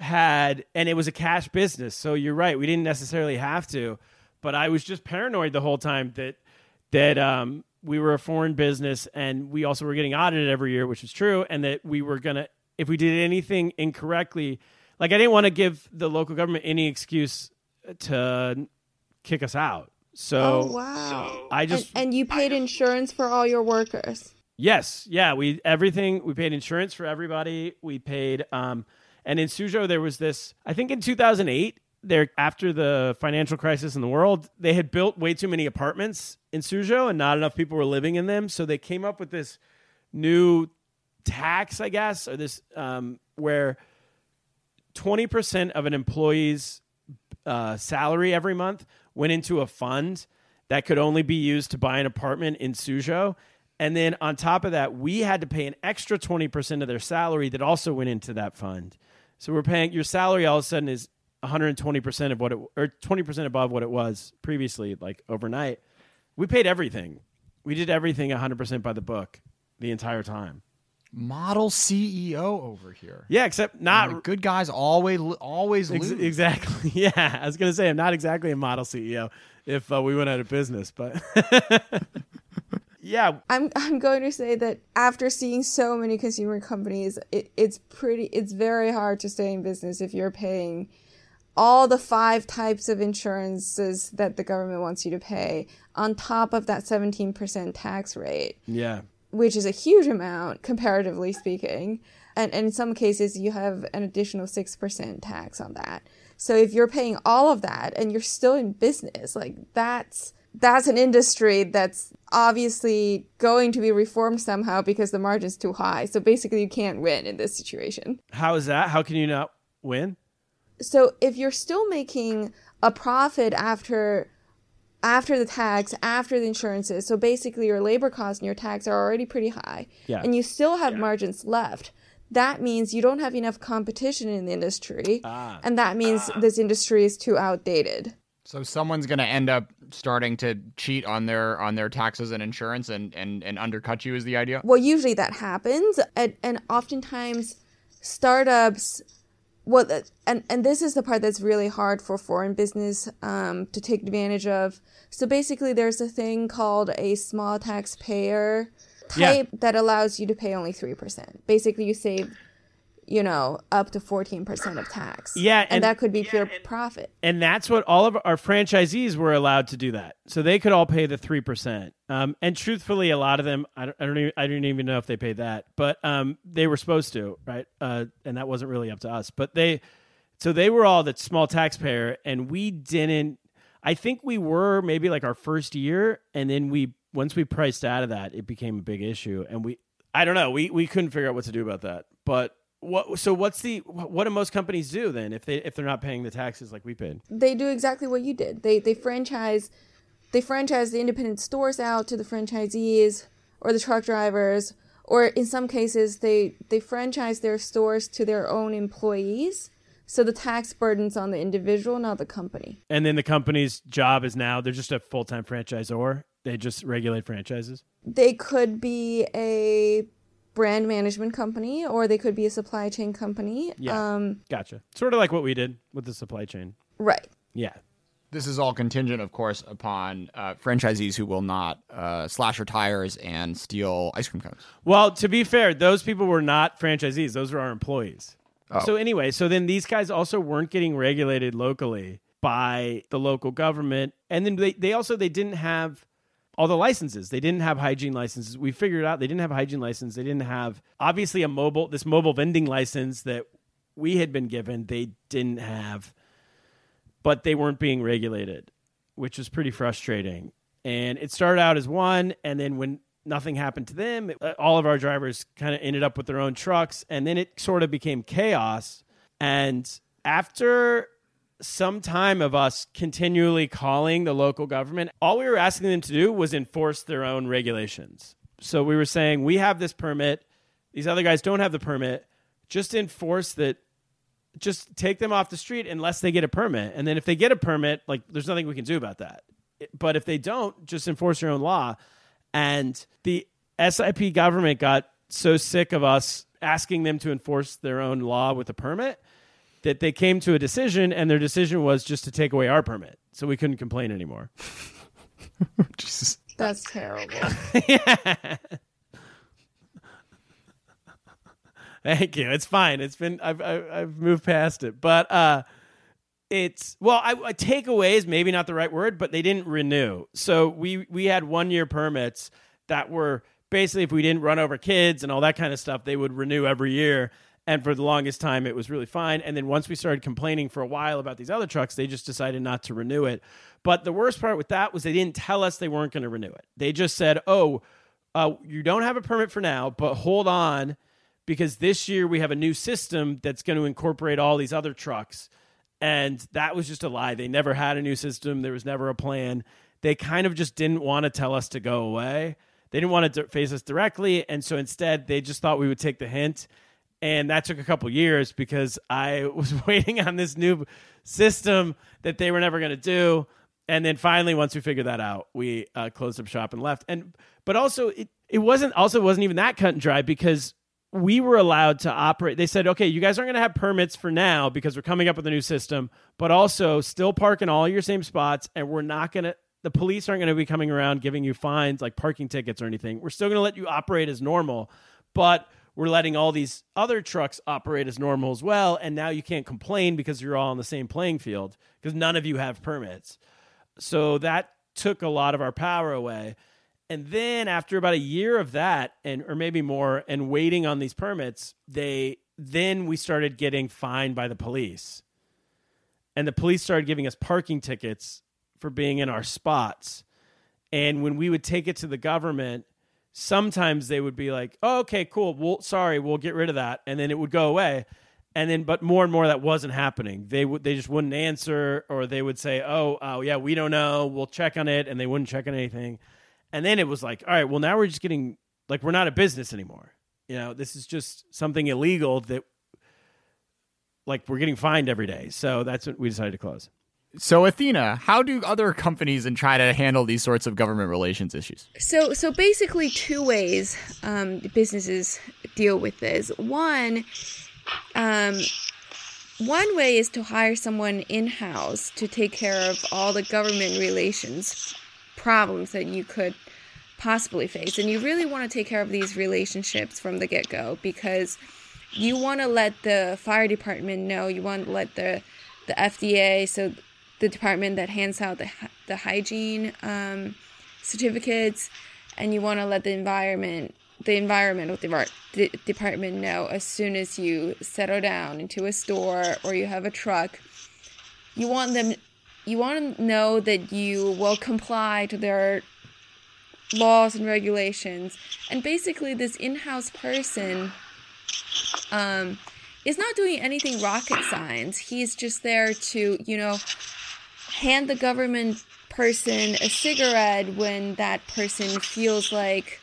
had, and it was a cash business. So you're right, we didn't necessarily have to, but I was just paranoid the whole time that that um, we were a foreign business and we also were getting audited every year, which is true, and that we were gonna if we did anything incorrectly, like I didn't want to give the local government any excuse to kick us out. So oh wow! I just and, and you paid insurance for all your workers. Yes, yeah, we everything we paid insurance for everybody. We paid um and in Suzhou there was this I think in 2008 there after the financial crisis in the world, they had built way too many apartments in Suzhou and not enough people were living in them, so they came up with this new tax, I guess, or this um where 20% of an employee's uh, salary every month went into a fund that could only be used to buy an apartment in Suzhou. And then on top of that, we had to pay an extra 20% of their salary that also went into that fund. So we're paying your salary all of a sudden is 120% of what it or 20% above what it was previously like overnight. We paid everything. We did everything 100% by the book the entire time. Model CEO over here. Yeah, except not The good guys always always Ex- lose. exactly. Yeah, I was gonna say I'm not exactly a model CEO if uh, we went out of business, but yeah, I'm I'm going to say that after seeing so many consumer companies, it, it's pretty it's very hard to stay in business if you're paying all the five types of insurances that the government wants you to pay on top of that 17% tax rate, yeah, which is a huge amount comparatively speaking. And, and in some cases, you have an additional 6% tax on that. So if you're paying all of that and you're still in business, like that's that's an industry that's obviously going to be reformed somehow because the margin's too high. So basically, you can't win in this situation. how is that? How can you not win? So if you're still making a profit after after the tax, after the insurances, so basically your labor costs and your tax are already pretty high, Yeah. and you still have margins left. That means you don't have enough competition in the industry, ah. and that means ah. this industry is too outdated. So someone's going to end up starting to cheat on their on their taxes and insurance and and and undercut you is the idea. well usually that happens and, and oftentimes startups well and, and this is the part that's really hard for foreign business um, to take advantage of so basically there's a thing called a small taxpayer Yeah. type that allows you to pay only 3% basically you save you know up to 14% of tax Yeah, and, and- that could be pure profit And that's what all of our franchisees were allowed to do that. So they could all pay the 3%. Um, and truthfully, a lot of them, I don't, I don't, even, I don't even know if they paid that, but um, they were supposed to, right? Uh, and that wasn't really up to us. But they, so they were all the small taxpayer, and we didn't, I think we were maybe like our first year. And then we, once we priced out of that, it became a big issue. And we, I don't know, we, we couldn't figure out what to do about that. But what, so what's the, what do most companies do then if they, if they're not paying the taxes like we paid? they do exactly what you did. They they franchise they franchise the independent stores out to the franchisees or the truck drivers, or in some cases they they franchise their stores to their own employees. So the tax burden's on the individual, not the company. And then the company's job is now they're just a full time franchisor. They just regulate franchises. They could be a brand management company or they could be a supply chain company. Yeah. Um, Gotcha. Sort of like what we did with the supply chain. right. Yeah. This is all contingent, of course, upon uh, franchisees who will not uh, slash your tires and steal ice cream cones. Well, to be fair, those people were not franchisees. Those were our employees. So anyway, so then these guys also weren't getting regulated locally by the local government. And then they, they also they didn't have all the licenses. They didn't have hygiene licenses. We figured out they didn't have hygiene license. They didn't have obviously a mobile this mobile vending license that we had been given. They didn't have, but they weren't being regulated, which was pretty frustrating. And it started out as one, and then when nothing happened to them, uh, all of our drivers kind of ended up with their own trucks, and then it sort of became chaos. And after some time of us continually calling the local government, all we were asking them to do was enforce their own regulations. So we were saying, we have this permit, these other guys don't have the permit, just enforce that just take them off the street unless they get a permit. And then if they get a permit, like there's nothing we can do about that. But if they don't, just enforce your own law. And the SIP government got so sick of us asking them to enforce their own law with a permit that they came to a decision, and their decision was just to take away our permit, so we couldn't complain anymore. Jesus. That's terrible. Thank you. It's fine. It's been I've I've, I've moved past it, but uh, it's well, I, I takeaway is maybe not the right word, but they didn't renew. So we we had one year permits that were basically if we didn't run over kids and all that kind of stuff, they would renew every year. And for the longest time, it was really fine. And then once we started complaining for a while about these other trucks, they just decided not to renew it. But the worst part with that was they didn't tell us they weren't going to renew it. They just said, "Oh, uh, you don't have a permit for now, but hold on." because this year we have a new system that's going to incorporate all these other trucks. And that was just a lie. They never had a new system, there was never a plan. They kind of just didn't want to tell us to go away. They didn't want to face us directly. And so instead, they just thought we would take the hint. And that took a couple years because I was waiting on this new system that they were never going to do. And then finally, once we figured that out, we uh, closed up shop and left. And but also, it, it wasn't also wasn't even that cut and dry because we were allowed to operate. They said, okay, you guys aren't going to have permits for now because we're coming up with a new system, but also still park in all your same spots. And we're not going to, the police aren't going to be coming around giving you fines like parking tickets or anything. We're still going to let you operate as normal, but we're letting all these other trucks operate as normal as well. And now you can't complain because you're all on the same playing field because none of you have permits. So that took a lot of our power away. And then after about a year of that, and or maybe more, and waiting on these permits, they then we started getting fined by the police. And the police started giving us parking tickets for being in our spots. And when we would take it to the government, sometimes they would be like, oh, okay, cool. Well, sorry, we'll get rid of that. And then it would go away. And then, but more and more that wasn't happening. They would, they just wouldn't answer, or they would say, oh, oh, yeah, we don't know. We'll check on it. And they wouldn't check on anything. And then it was like, all right, well, now we're just getting like we're not a business anymore. You know, this is just something illegal that like we're getting fined every day. So that's what we decided to close. So Athena, how do other companies and try to handle these sorts of government relations issues? So, so basically, two ways um, businesses deal with this. One, um, one way is to hire someone in house to take care of all the government relations problems that you could possibly face. And you really want to take care of these relationships from the get go because you want to let the fire department know, you want to let the the FDA, so the department that hands out the the hygiene um, certificates, and you want to let the environment the environmental de- department know as soon as you settle down into a store or you have a truck. You want them you want to know that you will comply to their laws and regulations. And basically, this in house person um, is not doing anything rocket science. He's just there to, you know, hand the government person a cigarette when that person feels like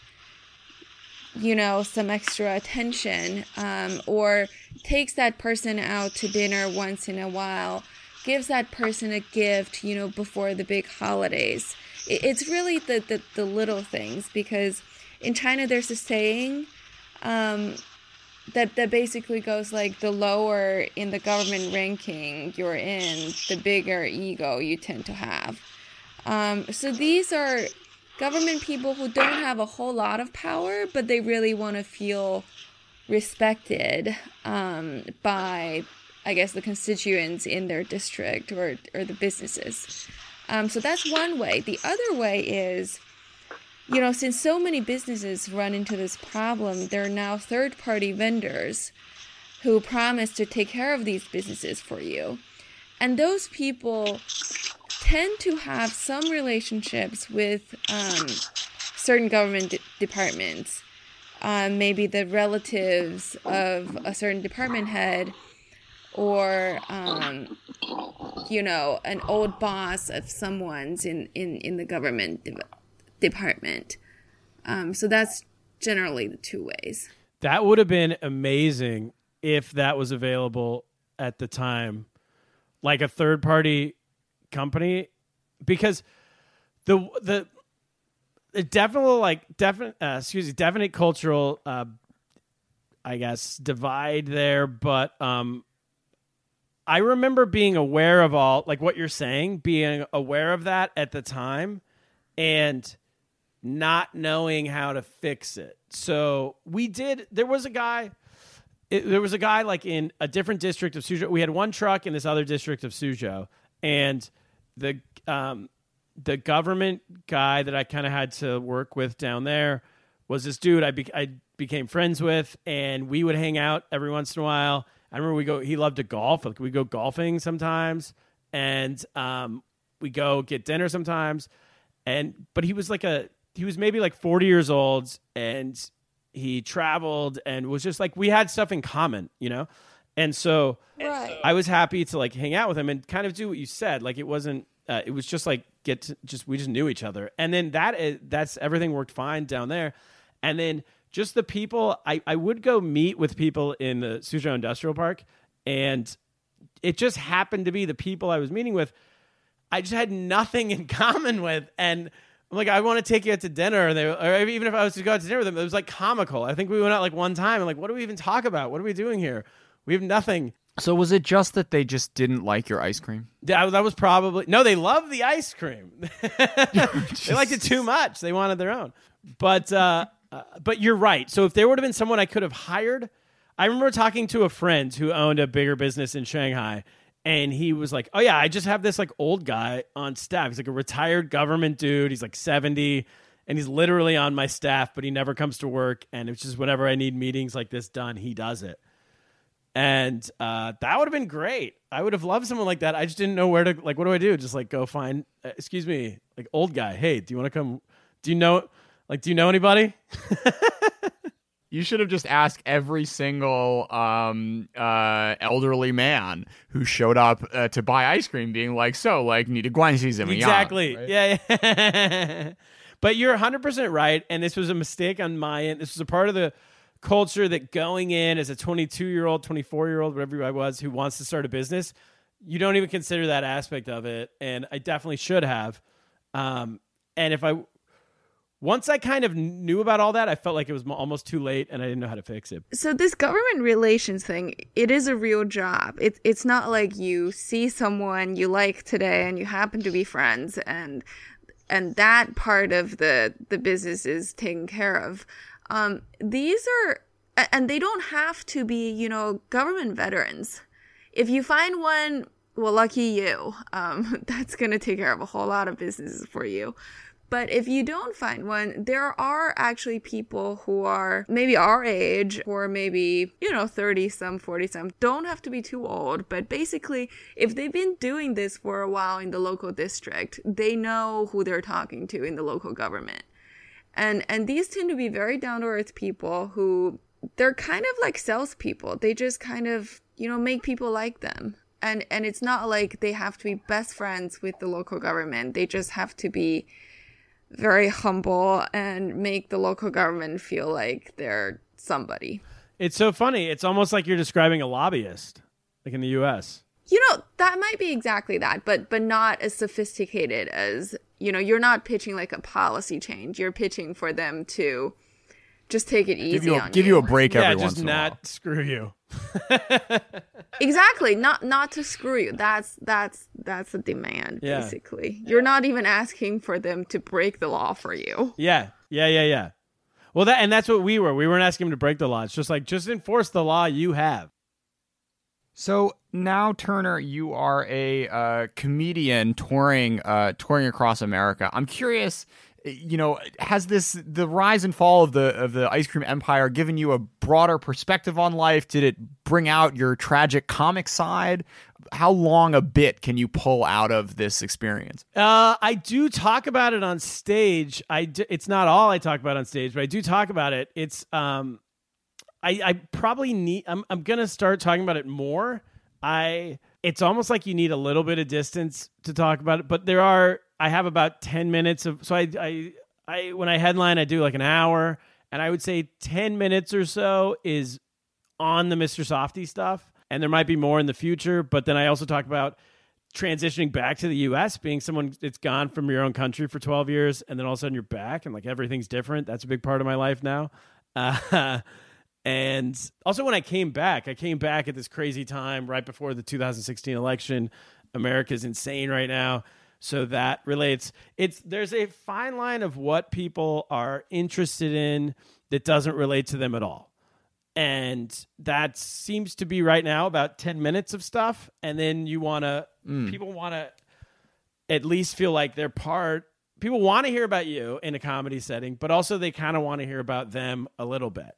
you know some extra attention um, or takes that person out to dinner once in a while gives that person a gift, you know, before the big holidays. It's really the, the, the little things because in China there's a saying um, that, that basically goes like the lower in the government ranking you're in, the bigger ego you tend to have. Um, so these are government people who don't have a whole lot of power, but they really want to feel respected um, by I guess, the constituents in their district or, or the businesses. Um, so that's one way. The other way is, you know, since so many businesses run into this problem, there are now third party vendors who promise to take care of these businesses for you. And those people tend to have some relationships with um, certain government de- departments. Um, maybe the relatives of a certain department head or um, you know an old boss of someone's in in in the government department. Um, so that's generally the two ways. That would have been amazing if that was available at the time like a third party company because the the the definitely like definite uh, excuse me definite cultural uh, I guess divide there, but um, I remember being aware of all like what you're saying, being aware of that at the time and not knowing how to fix it. So we did there was a guy it, there was a guy like in a different district of Suzhou. We had one truck in this other district of Suzhou and the um the government guy that I kind of had to work with down there was this dude I, be- I became friends with, and we would hang out every once in a while. I remember we go. He loved to golf. Like we go golfing sometimes, and um, we go get dinner sometimes. And but he was like a he was maybe like forty years old, and he traveled and was just like we had stuff in common, you know. And so Right. I was happy to like hang out with him and kind of do what you said. Like it wasn't. Uh, it was just like get to, just we just knew each other, and then that is, that's everything worked fine down there, and then just the people. I I would go meet with people in the Suzhou Industrial Park, and it just happened to be the people I was meeting with. I just had nothing in common with, and I'm like, I want to take you out to dinner, and they, or even if I was to go out to dinner with them, it was like comical. I think we went out like one time, and like, what do we even talk about? What are we doing here? We have nothing. So was it just that they just didn't like your ice cream? That, that was probably no. They love the ice cream. they liked it too much. They wanted their own. But uh, uh, but you're right. So if there would have been someone I could have hired, I remember talking to a friend who owned a bigger business in Shanghai, and he was like, "Oh yeah, I just have this like old guy on staff. He's like a retired government dude. He's like 70." And he's literally on my staff, but he never comes to work. And it's just whenever I need meetings like this done, he does it and uh, that would have been great. I would have loved someone like that. I just didn't know where to like. What do I do? Just like go find. Uh, excuse me, like old guy. Hey, do you want to come? Do you know? Like, do you know anybody? You should have just asked every single um, uh, elderly man who showed up uh, to buy ice cream, being like, "So, like, need a guanxi zimian?" exactly. right? Yeah. yeah. but you're 100 percent right, and this was a mistake on my end. This was a part of the culture that going in as a 22 year old, 24 year old, whatever I was, who wants to start a business, you don't even consider that aspect of it, and I definitely should have. Um, and if I once I kind of knew about all that, I felt like it was almost too late, and I didn't know how to fix it. so this government relations thing it is a real job. It's it's not like you see someone you like today and you happen to be friends and and that part of the the business is taken care of. Um these are and they don't have to be you know government veterans. If you find one well lucky you. Um that's going to take care of a whole lot of businesses for you but if you don't find one, there are actually people who are maybe our age or maybe, you know, 30 some, 40 some, don't have to be too old. But basically, if they've been doing this for a while in the local district, they know who they're talking to in the local government. And, and these tend to be very down to earth people who they're kind of like salespeople. They just kind of, you know, make people like them. And, and it's not like they have to be best friends with the local government. They just have to be very humble and make the local government feel like they're somebody. It's so funny. It's almost like you're describing a lobbyist, like in the U.S. You know, that might be exactly that, but but not as sophisticated as, you know, you're not pitching like a policy change. You're pitching for them to just take it easy Give you a, on give you a break yeah, every just once in a while. Just not screw you. Exactly, not not to screw you. That's that's that's a demand Yeah. basically. You're not even asking for them to break the law for you. Yeah, yeah, yeah, yeah. Well, that and that's what we were. We weren't asking him to break the law. It's just like just enforce the law you have. So now, Turner, you are a uh, comedian touring uh, touring across America. I'm curious, you know, has this the rise and fall of the of the ice cream empire given you a broader perspective on life? Did it bring out your tragic comic side? How long a bit can you pull out of this experience? Uh, I do talk about it on stage. I d- it's not all I talk about on stage, but I do talk about it. It's um, I I probably need. I'm I'm gonna start talking about it more. I it's almost like you need a little bit of distance to talk about it, but there are. I have about ten minutes of so I I I when I headline I do like an hour, and I would say ten minutes or so is on the Mr. Softee stuff, and there might be more in the future. But then I also talk about transitioning back to the U.S., being someone that's gone from your own country for 12 years, and then all of a sudden you're back, and like everything's different. That's a big part of my life now. Uh, And also, when I came back, I came back at this crazy time right before the 2016 election. America's insane right now. So that relates. It's there's a fine line of what people are interested in that doesn't relate to them at all. And that seems to be right now about 10 minutes of stuff. And then you want to, hmm. people want to at least feel like they're part. People want to hear about you in a comedy setting, but also they kind of want to hear about them a little bit.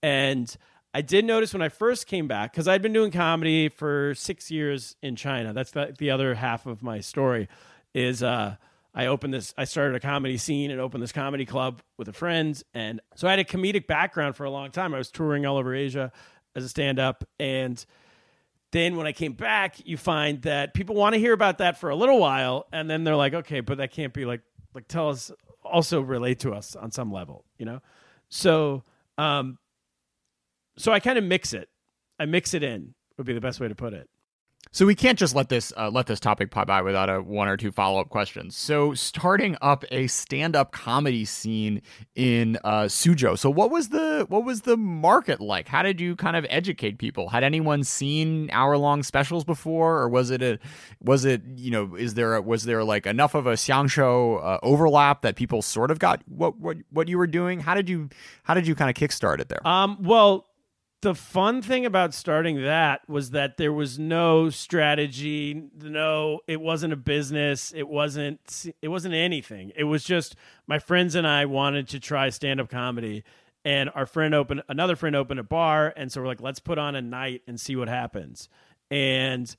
And I did notice when I first came back, because I'd been doing comedy for six years in China. That's the, the other half of my story. Is uh, I opened this, I started a comedy scene and opened this comedy club with a friend, and so I had a comedic background for a long time. I was touring all over Asia as a stand-up, and then when I came back, you find that people want to hear about that for a little while, and then they're like, okay, but that can't be like like tell us also relate to us on some level, you know. So um, so I kind of mix it. I mix it in would be the best way to put it. So we can't just let this uh, let this topic pop by without a one or two follow up questions. So starting up a stand up comedy scene in uh, Suzhou. So what was the what was the market like? How did you kind of educate people? Had anyone seen hour long specials before, or was it a was it you know is there a, was there like enough of a xiangsheng uh, overlap that people sort of got what what what you were doing? How did you how did you kind of kickstart it there? Um, well, the fun thing about starting that was that there was no strategy, no, it wasn't a business, it wasn't it wasn't anything. It was just my friends and I wanted to try stand-up comedy and our friend opened another friend opened a bar and so we're like let's put on a night and see what happens. And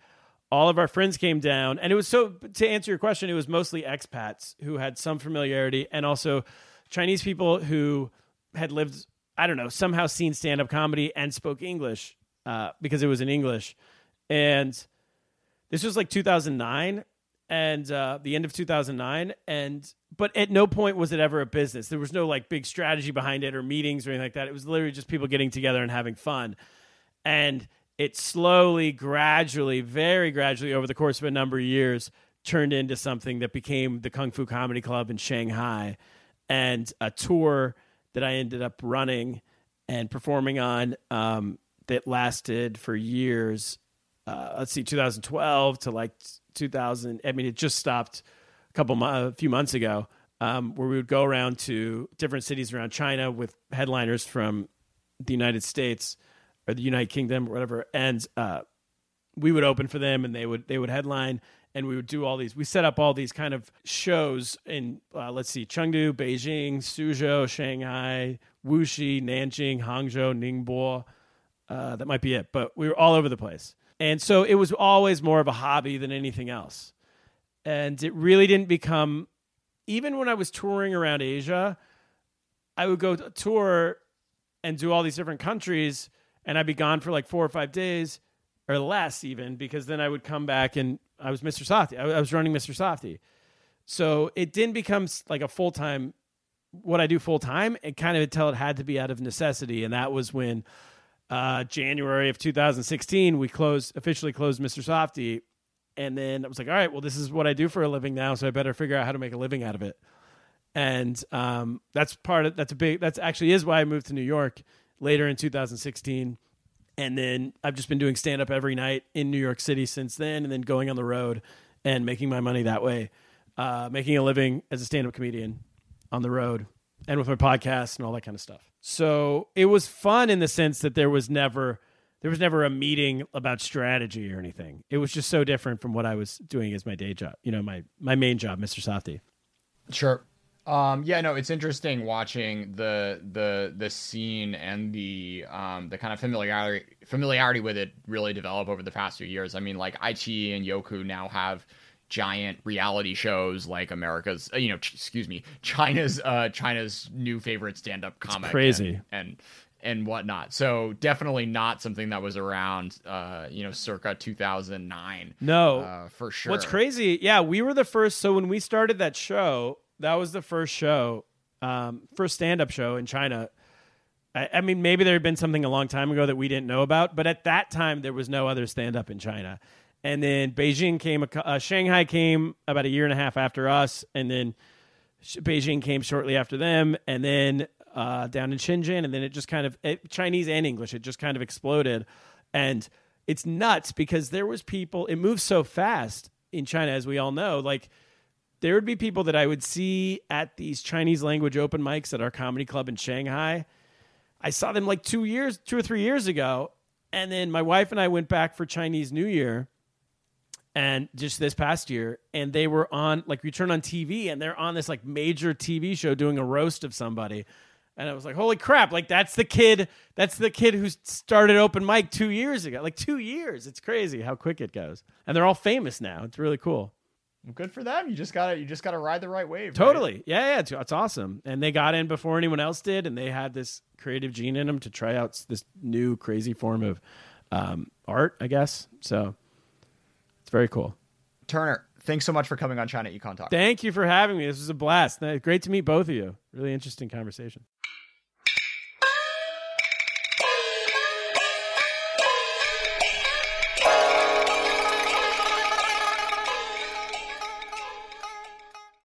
all of our friends came down and it was so to answer your question it was mostly expats who had some familiarity and also Chinese people who had lived I don't know, somehow seen stand up comedy and spoke English uh, because it was in English. And this was like 2009 and uh, the end of 2009. And, but at no point was it ever a business. There was no like big strategy behind it or meetings or anything like that. It was literally just people getting together and having fun. And it slowly, gradually, very gradually over the course of a number of years turned into something that became the Kung Fu Comedy Club in Shanghai and a tour that I ended up running and performing on um, that lasted for years. Uh, let's see, 2012 to like 2000. I mean, it just stopped a couple, a few months ago, um, where we would go around to different cities around China with headliners from the United States or the United Kingdom or whatever, and uh, we would open for them, and they would they would headline, and we would do all these. We set up all these kind of shows in uh, let's see, Chengdu, Beijing, Suzhou, Shanghai, Wuxi, Nanjing, Hangzhou, Ningbo. Uh, that might be it, but we were all over the place, and so it was always more of a hobby than anything else, and it really didn't become. Even when I was touring around Asia, I would go to tour and do all these different countries, and I'd be gone for like four or five days or less, even because then I would come back and I was Mr. Softee. I, I was running Mr. Softee. So it didn't become like a full time, what I do full time. It kind of until it had to be out of necessity. And that was when uh, January of 2016, we closed, officially closed Mr. Softee. And then I was like, all right, well, this is what I do for a living now. So I better figure out how to make a living out of it. And um, that's part of, that's a big, that's actually is why I moved to New York later in 2016 and then I've just been doing stand up every night in New York City since then, and then going on the road and making my money that way, uh, making a living as a stand up comedian on the road and with my podcast and all that kind of stuff. So it was fun in the sense that there was never there was never a meeting about strategy or anything. It was just so different from what I was doing as my day job, you know, my my main job, Mr. Softee. Sure. Um, yeah, no, it's interesting watching the the the scene and the um, the kind of familiarity familiarity with it really develop over the past few years. I mean, like iQiyi and Youku now have giant reality shows like America's, uh, you know, ch- excuse me, China's uh, China's new favorite stand up comic, crazy. and, and and whatnot. So definitely not something that was around, uh, you know, circa 2009. No. uh, for sure. What's crazy? Yeah, we were the first. So when we started that show, that was the first show, um, first stand up show in China. I, I mean, maybe there had been something a long time ago that we didn't know about, but at that time, there was no other stand up in China. And then Beijing came, uh, Shanghai came about a year and a half after us, and then Beijing came shortly after them, and then uh, down in Shenzhen, and then it just kind of it, Chinese and English. It just kind of exploded, and it's nuts because there was people. It moves so fast in China, as we all know. Like there would be people that I would see at these Chinese language open mics at our comedy club in Shanghai. I saw them like two years, two or three years ago, and then my wife and I went back for Chinese New Year and just this past year and they were on like we turn on tv and they're on this like major tv show doing a roast of somebody. And i was like holy crap like that's the kid that's the kid who started open mic two years ago. Like two years it's crazy how quick it goes. And they're all famous now. It's really cool Good for them. You just gotta you just gotta ride the right wave. right? totally yeah yeah it's, it's awesome and they got in before anyone else did and they had this creative gene in them to try out this new crazy form of um, art i guess so it's very cool Turner, thanks so much for coming on China Econ Talk. Thank you for having me. This was a blast. Great to meet both of you. Really interesting conversation.